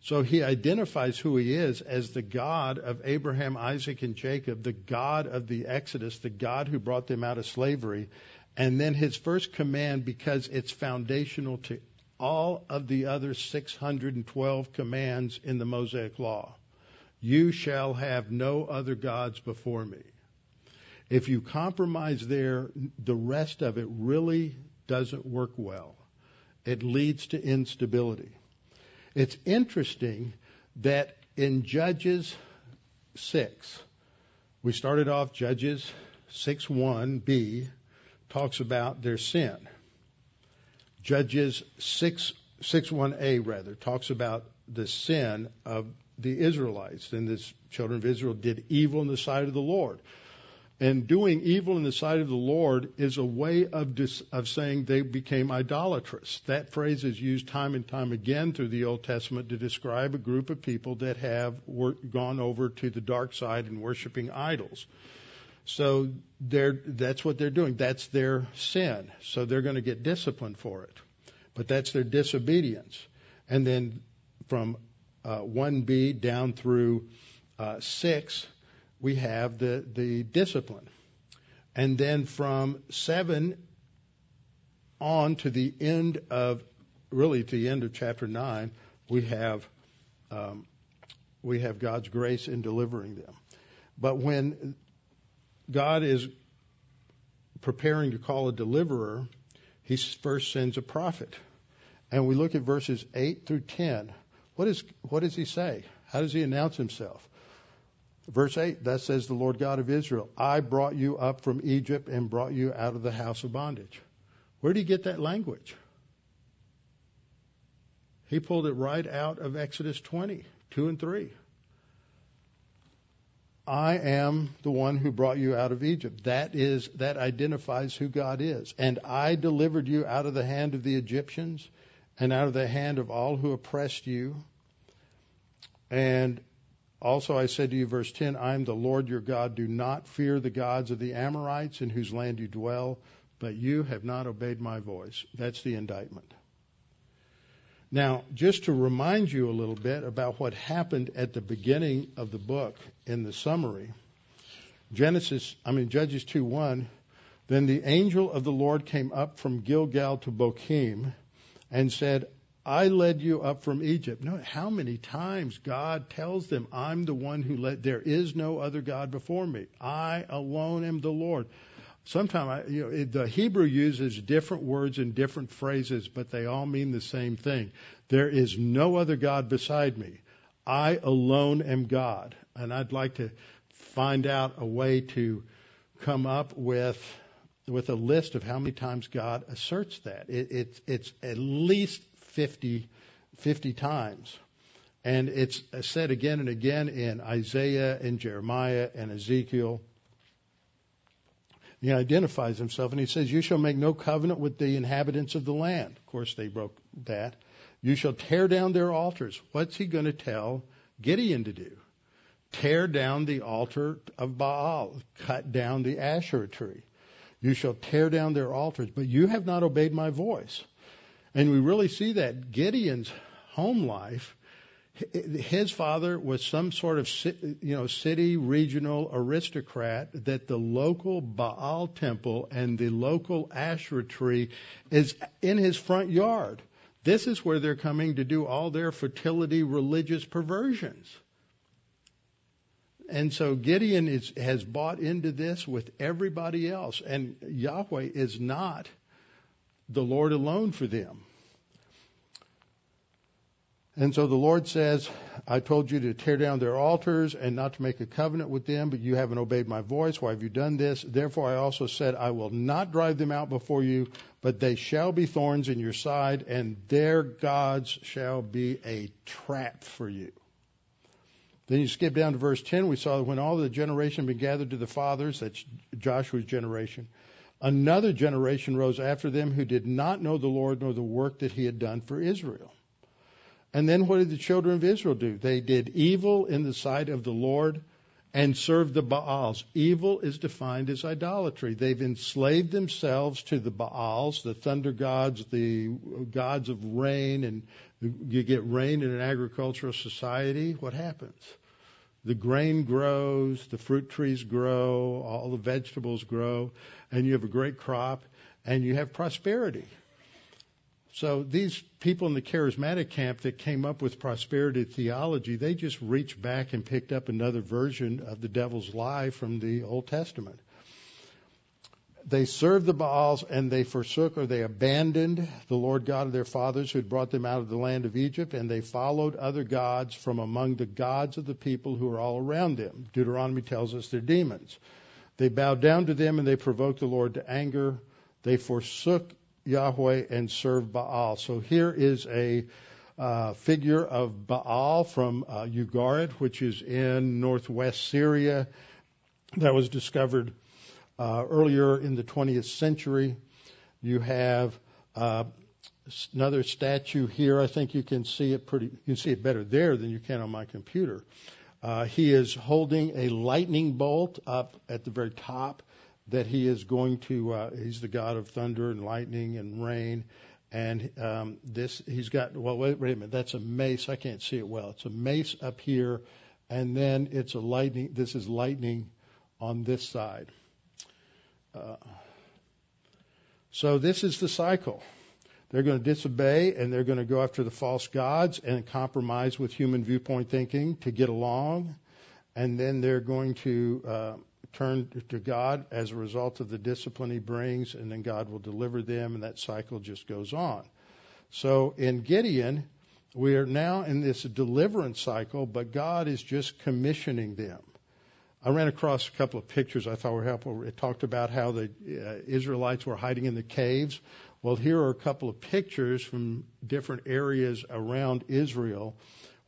So he identifies who he is as the God of Abraham, Isaac, and Jacob, the God of the Exodus, the God who brought them out of slavery. And then his first command, because it's foundational to all of the other 612 commands in the Mosaic Law. You shall have no other gods before me. If you compromise there, the rest of it really doesn't work well. It leads to instability. It's interesting that in Judges 6, we started off Judges 6:1b talks about their sin. Judges 6 6:1a rather talks about the sin of the Israelites and the children of Israel did evil in the sight of the Lord. And doing evil in the sight of the Lord is a way of, dis, of saying they became idolatrous. That phrase is used time and time again through the Old Testament to describe a group of people that have wor- gone over to the dark side and worshiping idols. So that's what they're doing. That's their sin. So they're going to get disciplined for it. But that's their disobedience. And then from uh, 1b down through uh, 6, we have the, the discipline. And then from 7 on to the end of, really to the end of chapter 9, we have, um, we have God's grace in delivering them. But when God is preparing to call a deliverer, he first sends a prophet. And we look at verses 8 through 10. What, is, what does he say? How does he announce himself? Verse 8, that says the Lord God of Israel, I brought you up from Egypt and brought you out of the house of bondage. Where do you get that language? He pulled it right out of Exodus 20, 2 and 3. I am the one who brought you out of Egypt. That is that identifies who God is. And I delivered you out of the hand of the Egyptians and out of the hand of all who oppressed you. And also, I said to you, verse 10, I am the Lord your God. Do not fear the gods of the Amorites in whose land you dwell, but you have not obeyed my voice. That's the indictment. Now, just to remind you a little bit about what happened at the beginning of the book in the summary, Genesis, I mean, Judges 2 1, then the angel of the Lord came up from Gilgal to Bochim and said, I led you up from Egypt. No, how many times God tells them, I'm the one who led, there is no other God before me. I alone am the Lord. Sometimes, you know, the Hebrew uses different words and different phrases, but they all mean the same thing. There is no other God beside me. I alone am God. And I'd like to find out a way to come up with with a list of how many times God asserts that. It, it, it's at least 50, 50 times. And it's said again and again in Isaiah and Jeremiah and Ezekiel. He identifies himself and he says, You shall make no covenant with the inhabitants of the land. Of course, they broke that. You shall tear down their altars. What's he going to tell Gideon to do? Tear down the altar of Baal, cut down the Asherah tree. You shall tear down their altars, but you have not obeyed my voice. And we really see that Gideon's home life, his father was some sort of you know city regional aristocrat that the local Baal temple and the local Asherah tree is in his front yard. This is where they're coming to do all their fertility religious perversions. And so Gideon is, has bought into this with everybody else, and Yahweh is not the Lord alone for them. And so the Lord says, I told you to tear down their altars and not to make a covenant with them, but you haven't obeyed my voice. Why have you done this? Therefore I also said, I will not drive them out before you, but they shall be thorns in your side, and their gods shall be a trap for you. Then you skip down to verse 10. We saw that when all the generation had been gathered to the fathers, that's Joshua's generation, another generation rose after them who did not know the Lord nor the work that he had done for Israel. And then what did the children of Israel do? They did evil in the sight of the Lord and served the Baals. Evil is defined as idolatry. They've enslaved themselves to the Baals, the thunder gods, the gods of rain, and you get rain in an agricultural society. What happens? The grain grows, the fruit trees grow, all the vegetables grow, and you have a great crop, and you have prosperity. So these people in the charismatic camp that came up with prosperity theology, they just reached back and picked up another version of the devil's lie from the Old Testament. They served the Baals and they forsook or they abandoned the Lord God of their fathers who had brought them out of the land of Egypt, and they followed other gods from among the gods of the people who are all around them. Deuteronomy tells us they're demons. They bowed down to them and they provoked the Lord to anger. They forsook Yahweh and served Baal. So here is a uh, figure of Baal from uh, Ugarit, which is in northwest Syria, that was discovered uh, earlier in the 20th century. You have uh, another statue here. I think you can see it pretty. You can see it better there than you can on my computer. Uh, he is holding a lightning bolt up at the very top that he is going to, uh, he's the God of thunder and lightning and rain. And um, this, he's got, well, wait, wait a minute, that's a mace. I can't see it well. It's a mace up here, and then it's a lightning, this is lightning on this side. So this is the cycle. They're going to disobey and they're going to go after the false gods and compromise with human viewpoint thinking to get along. And then they're going to uh, turn to God as a result of the discipline He brings, and then God will deliver them, and that cycle just goes on. So in Gideon, we are now in this deliverance cycle, but God is just commissioning them. I ran across a couple of pictures I thought were helpful. It talked about how the uh, Israelites were hiding in the caves. Well, here are a couple of pictures from different areas around Israel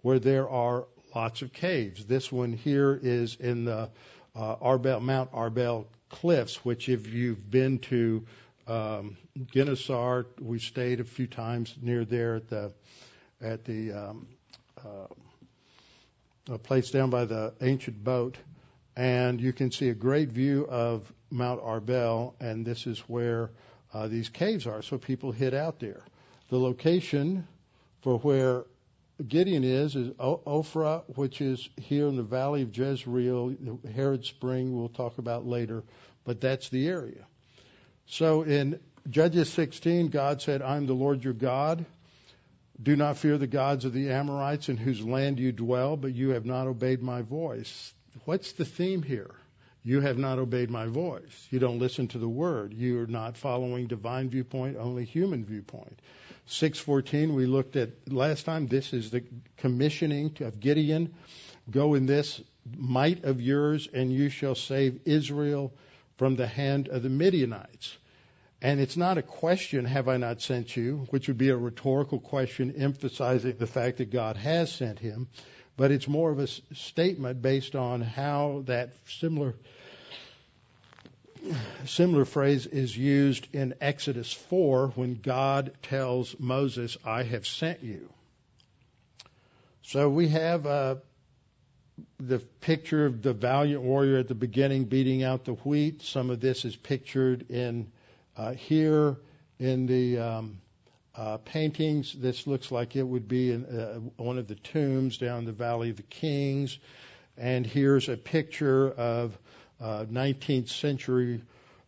where there are lots of caves. This one here is in the uh, Arbel, Mount Arbel cliffs, which if you've been to um, Ginosar, we stayed a few times near there at the at the um, uh, a place down by the ancient boat, and you can see a great view of Mount Arbel, and this is where uh, these caves are. So people hid out there. The location for where Gideon is is Ophrah, which is here in the valley of Jezreel, Harod Spring. We'll talk about later, but that's the area. So in Judges 16, God said, "I'm the Lord your God. Do not fear the gods of the Amorites in whose land you dwell, but you have not obeyed my voice." What's the theme here? You have not obeyed my voice. You don't listen to the word. You are not following divine viewpoint, only human viewpoint. 6:14 we looked at last time. This is the commissioning of Gideon. Go in this might of yours, and you shall save Israel from the hand of the Midianites. And it's not a question, have I not sent you, which would be a rhetorical question emphasizing the fact that God has sent him, but it's more of a statement based on how that similar similar phrase is used in Exodus 4 when God tells Moses, I have sent you. So we have uh, the picture of the valiant warrior at the beginning beating out the wheat. Some of this is pictured in uh, here in the um, uh, paintings. This looks like it would be in uh, one of the tombs down the Valley of the Kings. And here's a picture of uh, 19th century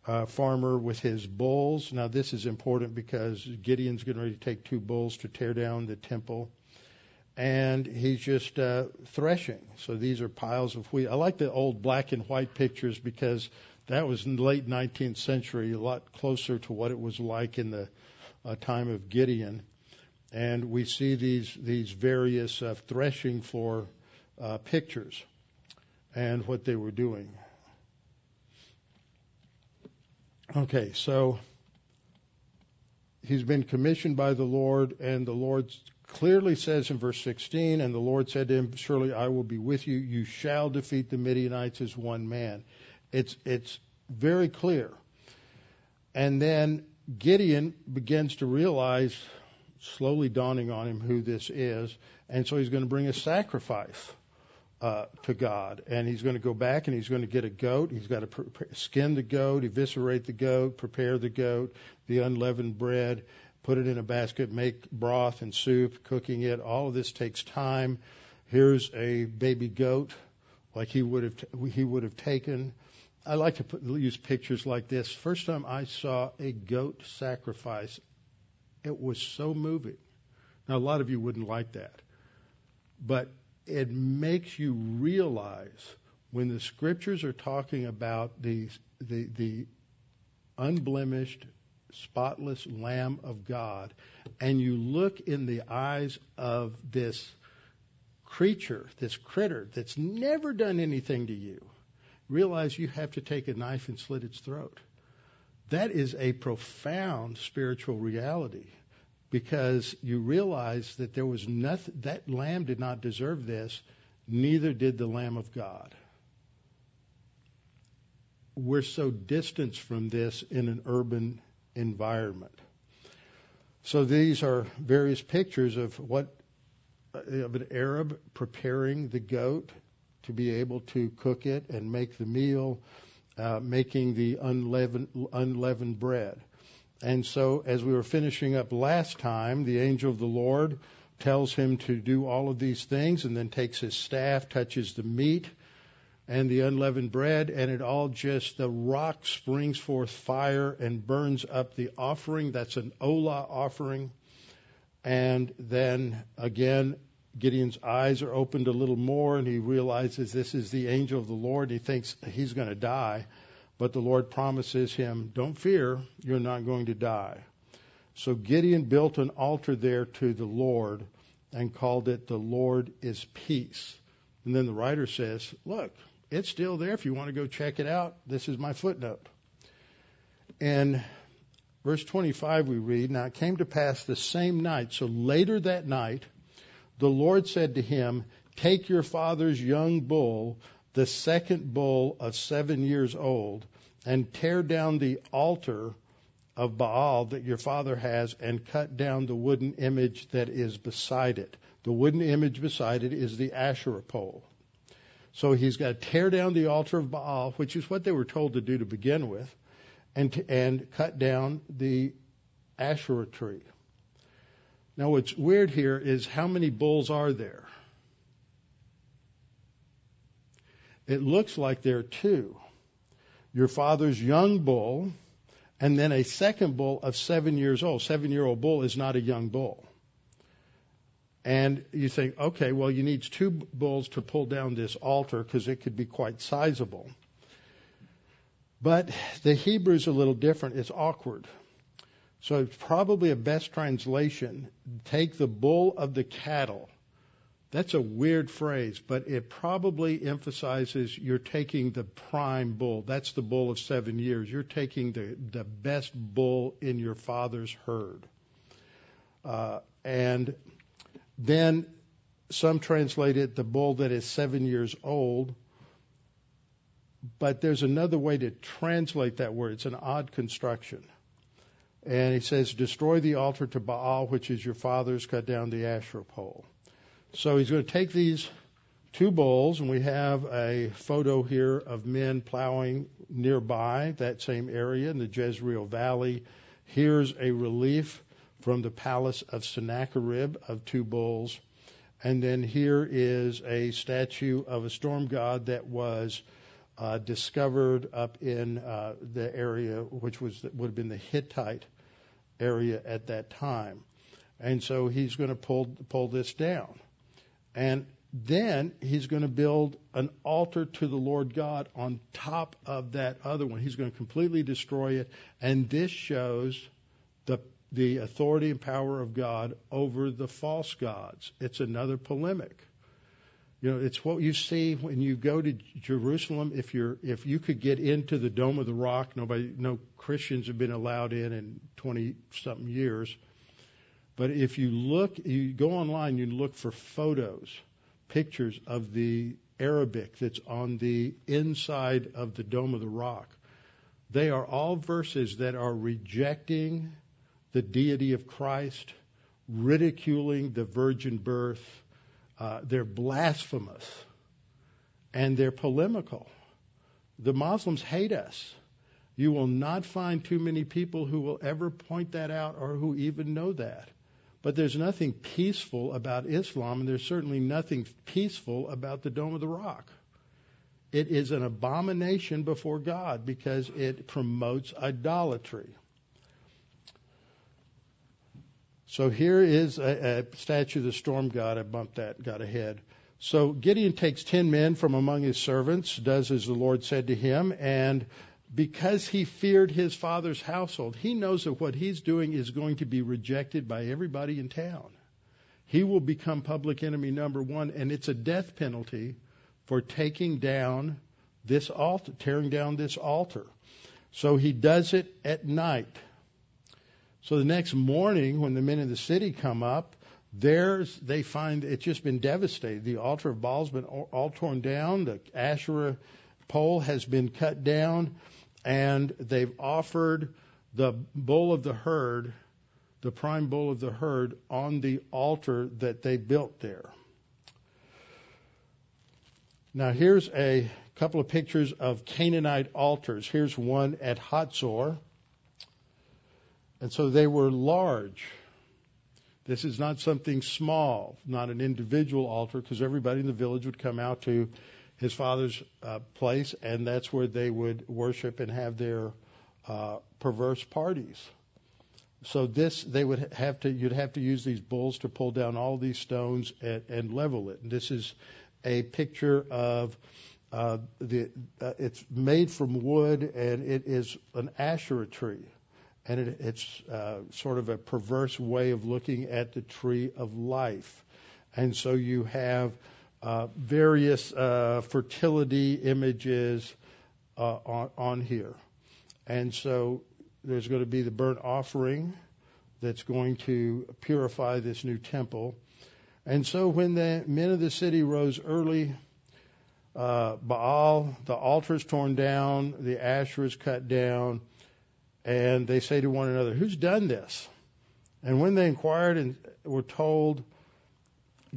uh, farmer with his bulls. Now, this is important because Gideon's getting ready to take two bulls to tear down the temple. And he's just uh, threshing. So these are piles of wheat. I like the old black and white pictures because that was in the late 19th century, a lot closer to what it was like in the uh, time of Gideon. And we see these these various uh, threshing floor uh, pictures and what they were doing. Okay, so he's been commissioned by the Lord, and the Lord clearly says in verse 16, and the Lord said to him, Surely I will be with you. You shall defeat the Midianites as one man. It's, it's very clear. And then Gideon begins to realize, slowly dawning on him, who this is. And so he's going to bring a sacrifice uh, to God. And he's going to go back and he's going to get a goat. He's got to pre- skin the goat, eviscerate the goat, prepare the goat, the unleavened bread, put it in a basket, make broth and soup, cooking it. All of this takes time. Here's a baby goat, like he would have t- he would have taken. I like to put, use pictures like this. First time I saw a goat sacrifice, it was so moving. Now a lot of you wouldn't like that, but it makes you realize when the scriptures are talking about the the, the unblemished spotless Lamb of God, and you look in the eyes of this creature, this critter that's never done anything to you, realize you have to take a knife and slit its throat. That is a profound spiritual reality because you realize that there was nothing, that lamb did not deserve this, neither did the Lamb of God. We're so distant from this in an urban environment. So these are various pictures of what of an Arab preparing the goat to be able to cook it and make the meal, uh, making the unleavened, unleavened bread. And so, as we were finishing up last time, the angel of the Lord tells him to do all of these things and then takes his staff, touches the meat, and the unleavened bread, and it all just, the rock springs forth fire and burns up the offering. That's an Olah offering. And then again, Gideon's eyes are opened a little more, and he realizes this is the angel of the Lord. He thinks he's going to die, but the Lord promises him, Don't fear, you're not going to die. So Gideon built an altar there to the Lord and called it, The Lord is Peace. And then the writer says, Look, it's still there if you want to go check it out. This is my footnote. And verse 25, we read, Now it came to pass the same night, so later that night, the Lord said to him, Take your father's young bull, the second bull of seven years old, and tear down the altar of Baal that your father has, and cut down the wooden image that is beside it. The wooden image beside it is the Asherah pole. So he's got to tear down the altar of Baal, which is what they were told to do to begin with, and, and cut down the Asherah tree. Now, what's weird here is how many bulls are there? It looks like there are two. Your father's young bull, and then a second bull of seven years old. Seven year old bull is not a young bull. And you think, okay, well, you need two bulls to pull down this altar because it could be quite sizable. But the Hebrew is a little different. It's awkward. So it's probably a best translation. Take the bull of the cattle. That's a weird phrase, but it probably emphasizes you're taking the prime bull. That's the bull of seven years. You're taking the, the best bull in your father's herd. Uh, and then some translate it the bull that is seven years old. But there's another way to translate that word. It's an odd construction. And he says, Destroy the altar to Baal, which is your father's, cut down the Asherah pole. So he's going to take these two bulls, and we have a photo here of men plowing nearby that same area in the Jezreel Valley. Here's a relief from the palace of Sennacherib of two bulls. And then here is a statue of a storm god that was discovered up in uh, the area, which was would have been the Hittite area at that time. And so he's going to pull pull this down, and then he's going to build an altar to the Lord God on top of that other one. He's going to completely destroy it, and this shows the the authority and power of God over the false gods. It's another polemic. You know, it's what you see when you go to Jerusalem. If you're, if you could get into the Dome of the Rock, nobody, no Christians have been allowed in in 20 something years. But if you look, you go online, you look for photos, pictures of the Arabic that's on the inside of the Dome of the Rock. They are all verses that are rejecting the deity of Christ, ridiculing the virgin birth. Uh, they're blasphemous and they're polemical. The Muslims hate us. You will not find too many people who will ever point that out or who even know that. But there's nothing peaceful about Islam, and there's certainly nothing peaceful about the Dome of the Rock. It is an abomination before God because it promotes idolatry. So here is a, a statue of the storm god. I bumped that, got ahead. So Gideon takes ten men from among his servants, does as the Lord said to him, and because he feared his father's household, he knows that what he's doing is going to be rejected by everybody in town. He will become public enemy number one, and it's a death penalty for taking down this altar, tearing down this altar. So he does it at night. So the next morning, when the men of the city come up, there's they find it's just been devastated. The altar of Baal's been all torn down. The Asherah pole has been cut down and they've offered the bull of the herd, the prime bull of the herd, on the altar that they built there. Now, here's a couple of pictures of Canaanite altars. Here's one at Hatzor. And so they were large. This is not something small, not an individual altar, because everybody in the village would come out to his father's uh, place, and that's where they would worship and have their uh, perverse parties. So this, they would have to, you'd have to use these bulls to pull down all these stones and, and level it. And this is a picture of uh, the, uh, it's made from wood and it is an Asherah tree. And it, it's uh, sort of a perverse way of looking at the tree of life. And so you have uh, various uh, fertility images uh, on, on here. And so there's going to be the burnt offering that's going to purify this new temple. And so when the men of the city rose early, uh, Baal, the altar is torn down, the Asherah is cut down, and they say to one another, Who's done this? And when they inquired and were told,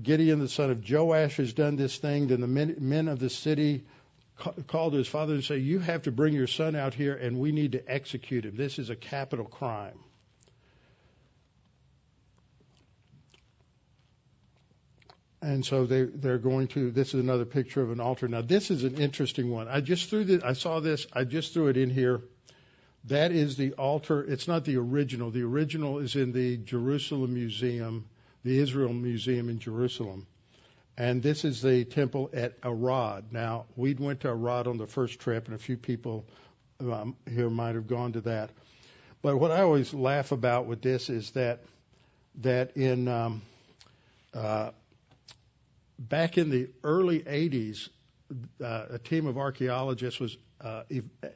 Gideon, the son of Joash, has done this thing, then the men, men of the city called to his father and say, You have to bring your son out here and we need to execute him. This is a capital crime. And so they, they're going to, this is another picture of an altar. Now, this is an interesting one. I just threw the, I saw this, I just threw it in here. That is the altar. It's not the original. The original is in the Jerusalem Museum the Israel Museum in Jerusalem. And this is the temple at Arad. Now, we went to Arad on the first trip, and a few people um, here might have gone to that. But what I always laugh about with this is that that in um, uh, back in the early 80s, uh, a team of archaeologists was uh,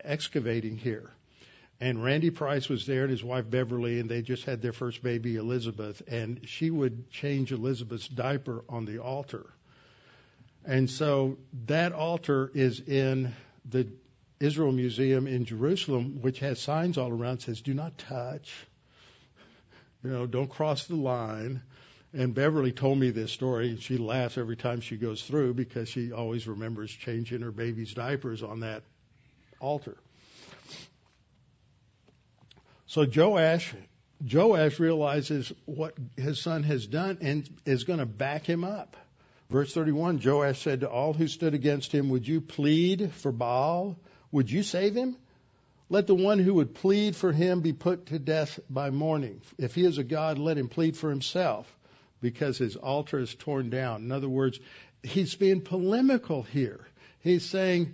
excavating here, and Randy Price was there and his wife Beverly, and they just had their first baby, Elizabeth, and she would change Elizabeth's diaper on the altar. And so that altar is in the Israel Museum in Jerusalem, which has signs all around says, "Do not touch." You know, don't cross the line. And Beverly told me this story. And she laughs every time she goes through because she always remembers changing her baby's diapers on that altar. So Joash, Joash realizes what his son has done and is going to back him up. Verse 31, Joash said to all who stood against him, Would you plead for Baal? Would you save him? Let the one who would plead for him be put to death by morning. If he is a God, let him plead for himself because his altar is torn down. In other words, he's being polemical here. He's saying,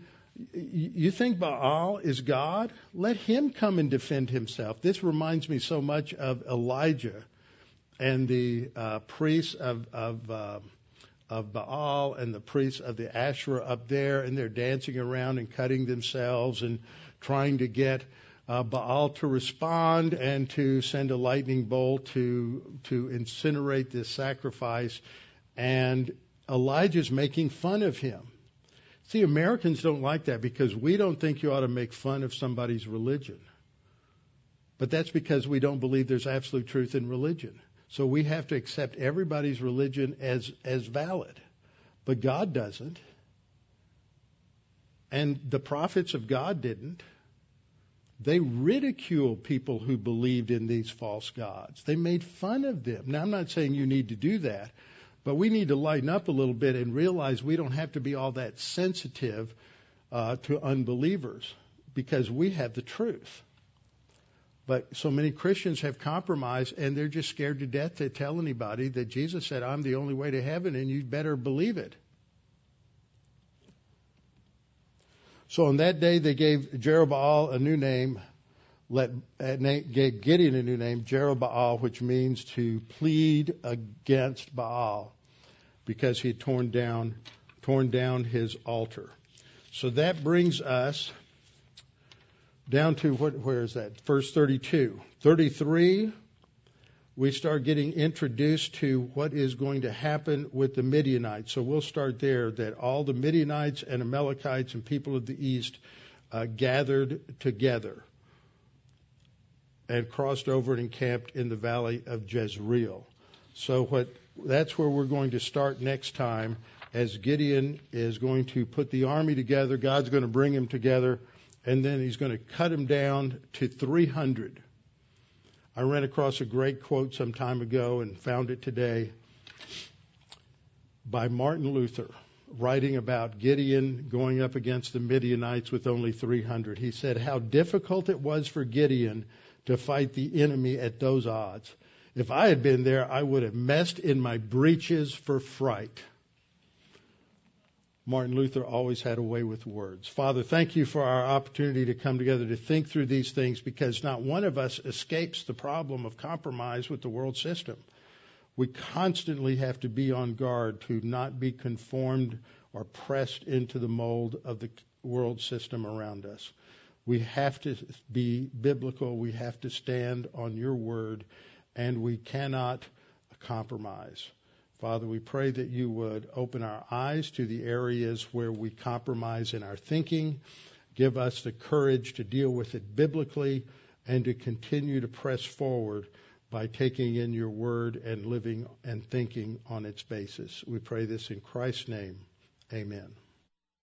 you think Baal is God? Let him come and defend himself. This reminds me so much of Elijah and the uh, priests of of, uh, of Baal and the priests of the Asherah up there, and they're dancing around and cutting themselves and trying to get uh, Baal to respond and to send a lightning bolt to to incinerate this sacrifice, and Elijah's making fun of him. See, Americans don't like that because we don't think you ought to make fun of somebody's religion. But that's because we don't believe there's absolute truth in religion. So we have to accept everybody's religion as as valid. But God doesn't. And the prophets of God didn't. They ridiculed people who believed in these false gods. They made fun of them. Now, I'm not saying you need to do that, but we need to lighten up a little bit and realize we don't have to be all that sensitive uh, to unbelievers because we have the truth. But so many Christians have compromised and they're just scared to death to tell anybody that Jesus said, I'm the only way to heaven and you better believe it. So on that day they gave Jerubbaal a new name, let, uh, gave Gideon a new name, Jerubbaal, which means to plead against Baal because he had torn down, torn down his altar. So that brings us down to what, where is that? Verse 32. 33, we start getting introduced to what is going to happen with the Midianites. So we'll start there that all the Midianites and Amalekites and people of the east uh, gathered together and crossed over and encamped in the valley of Jezreel. So what that's where we're going to start next time as Gideon is going to put the army together. God's going to bring him together and then he's going to cut him down to 300. I ran across a great quote some time ago and found it today by Martin Luther, writing about Gideon going up against the Midianites with only 300. He said, How difficult it was for Gideon to fight the enemy at those odds. If I had been there, I would have messed in my breeches for fright. Martin Luther always had a way with words. Father, thank you for our opportunity to come together to think through these things because not one of us escapes the problem of compromise with the world system. We constantly have to be on guard to not be conformed or pressed into the mold of the world system around us. We have to be biblical. We have to stand on your word, and we cannot compromise. Father, we pray that you would open our eyes to the areas where we compromise in our thinking. Give us the courage to deal with it biblically and to continue to press forward by taking in your word and living and thinking on its basis. We pray this in Christ's name. Amen.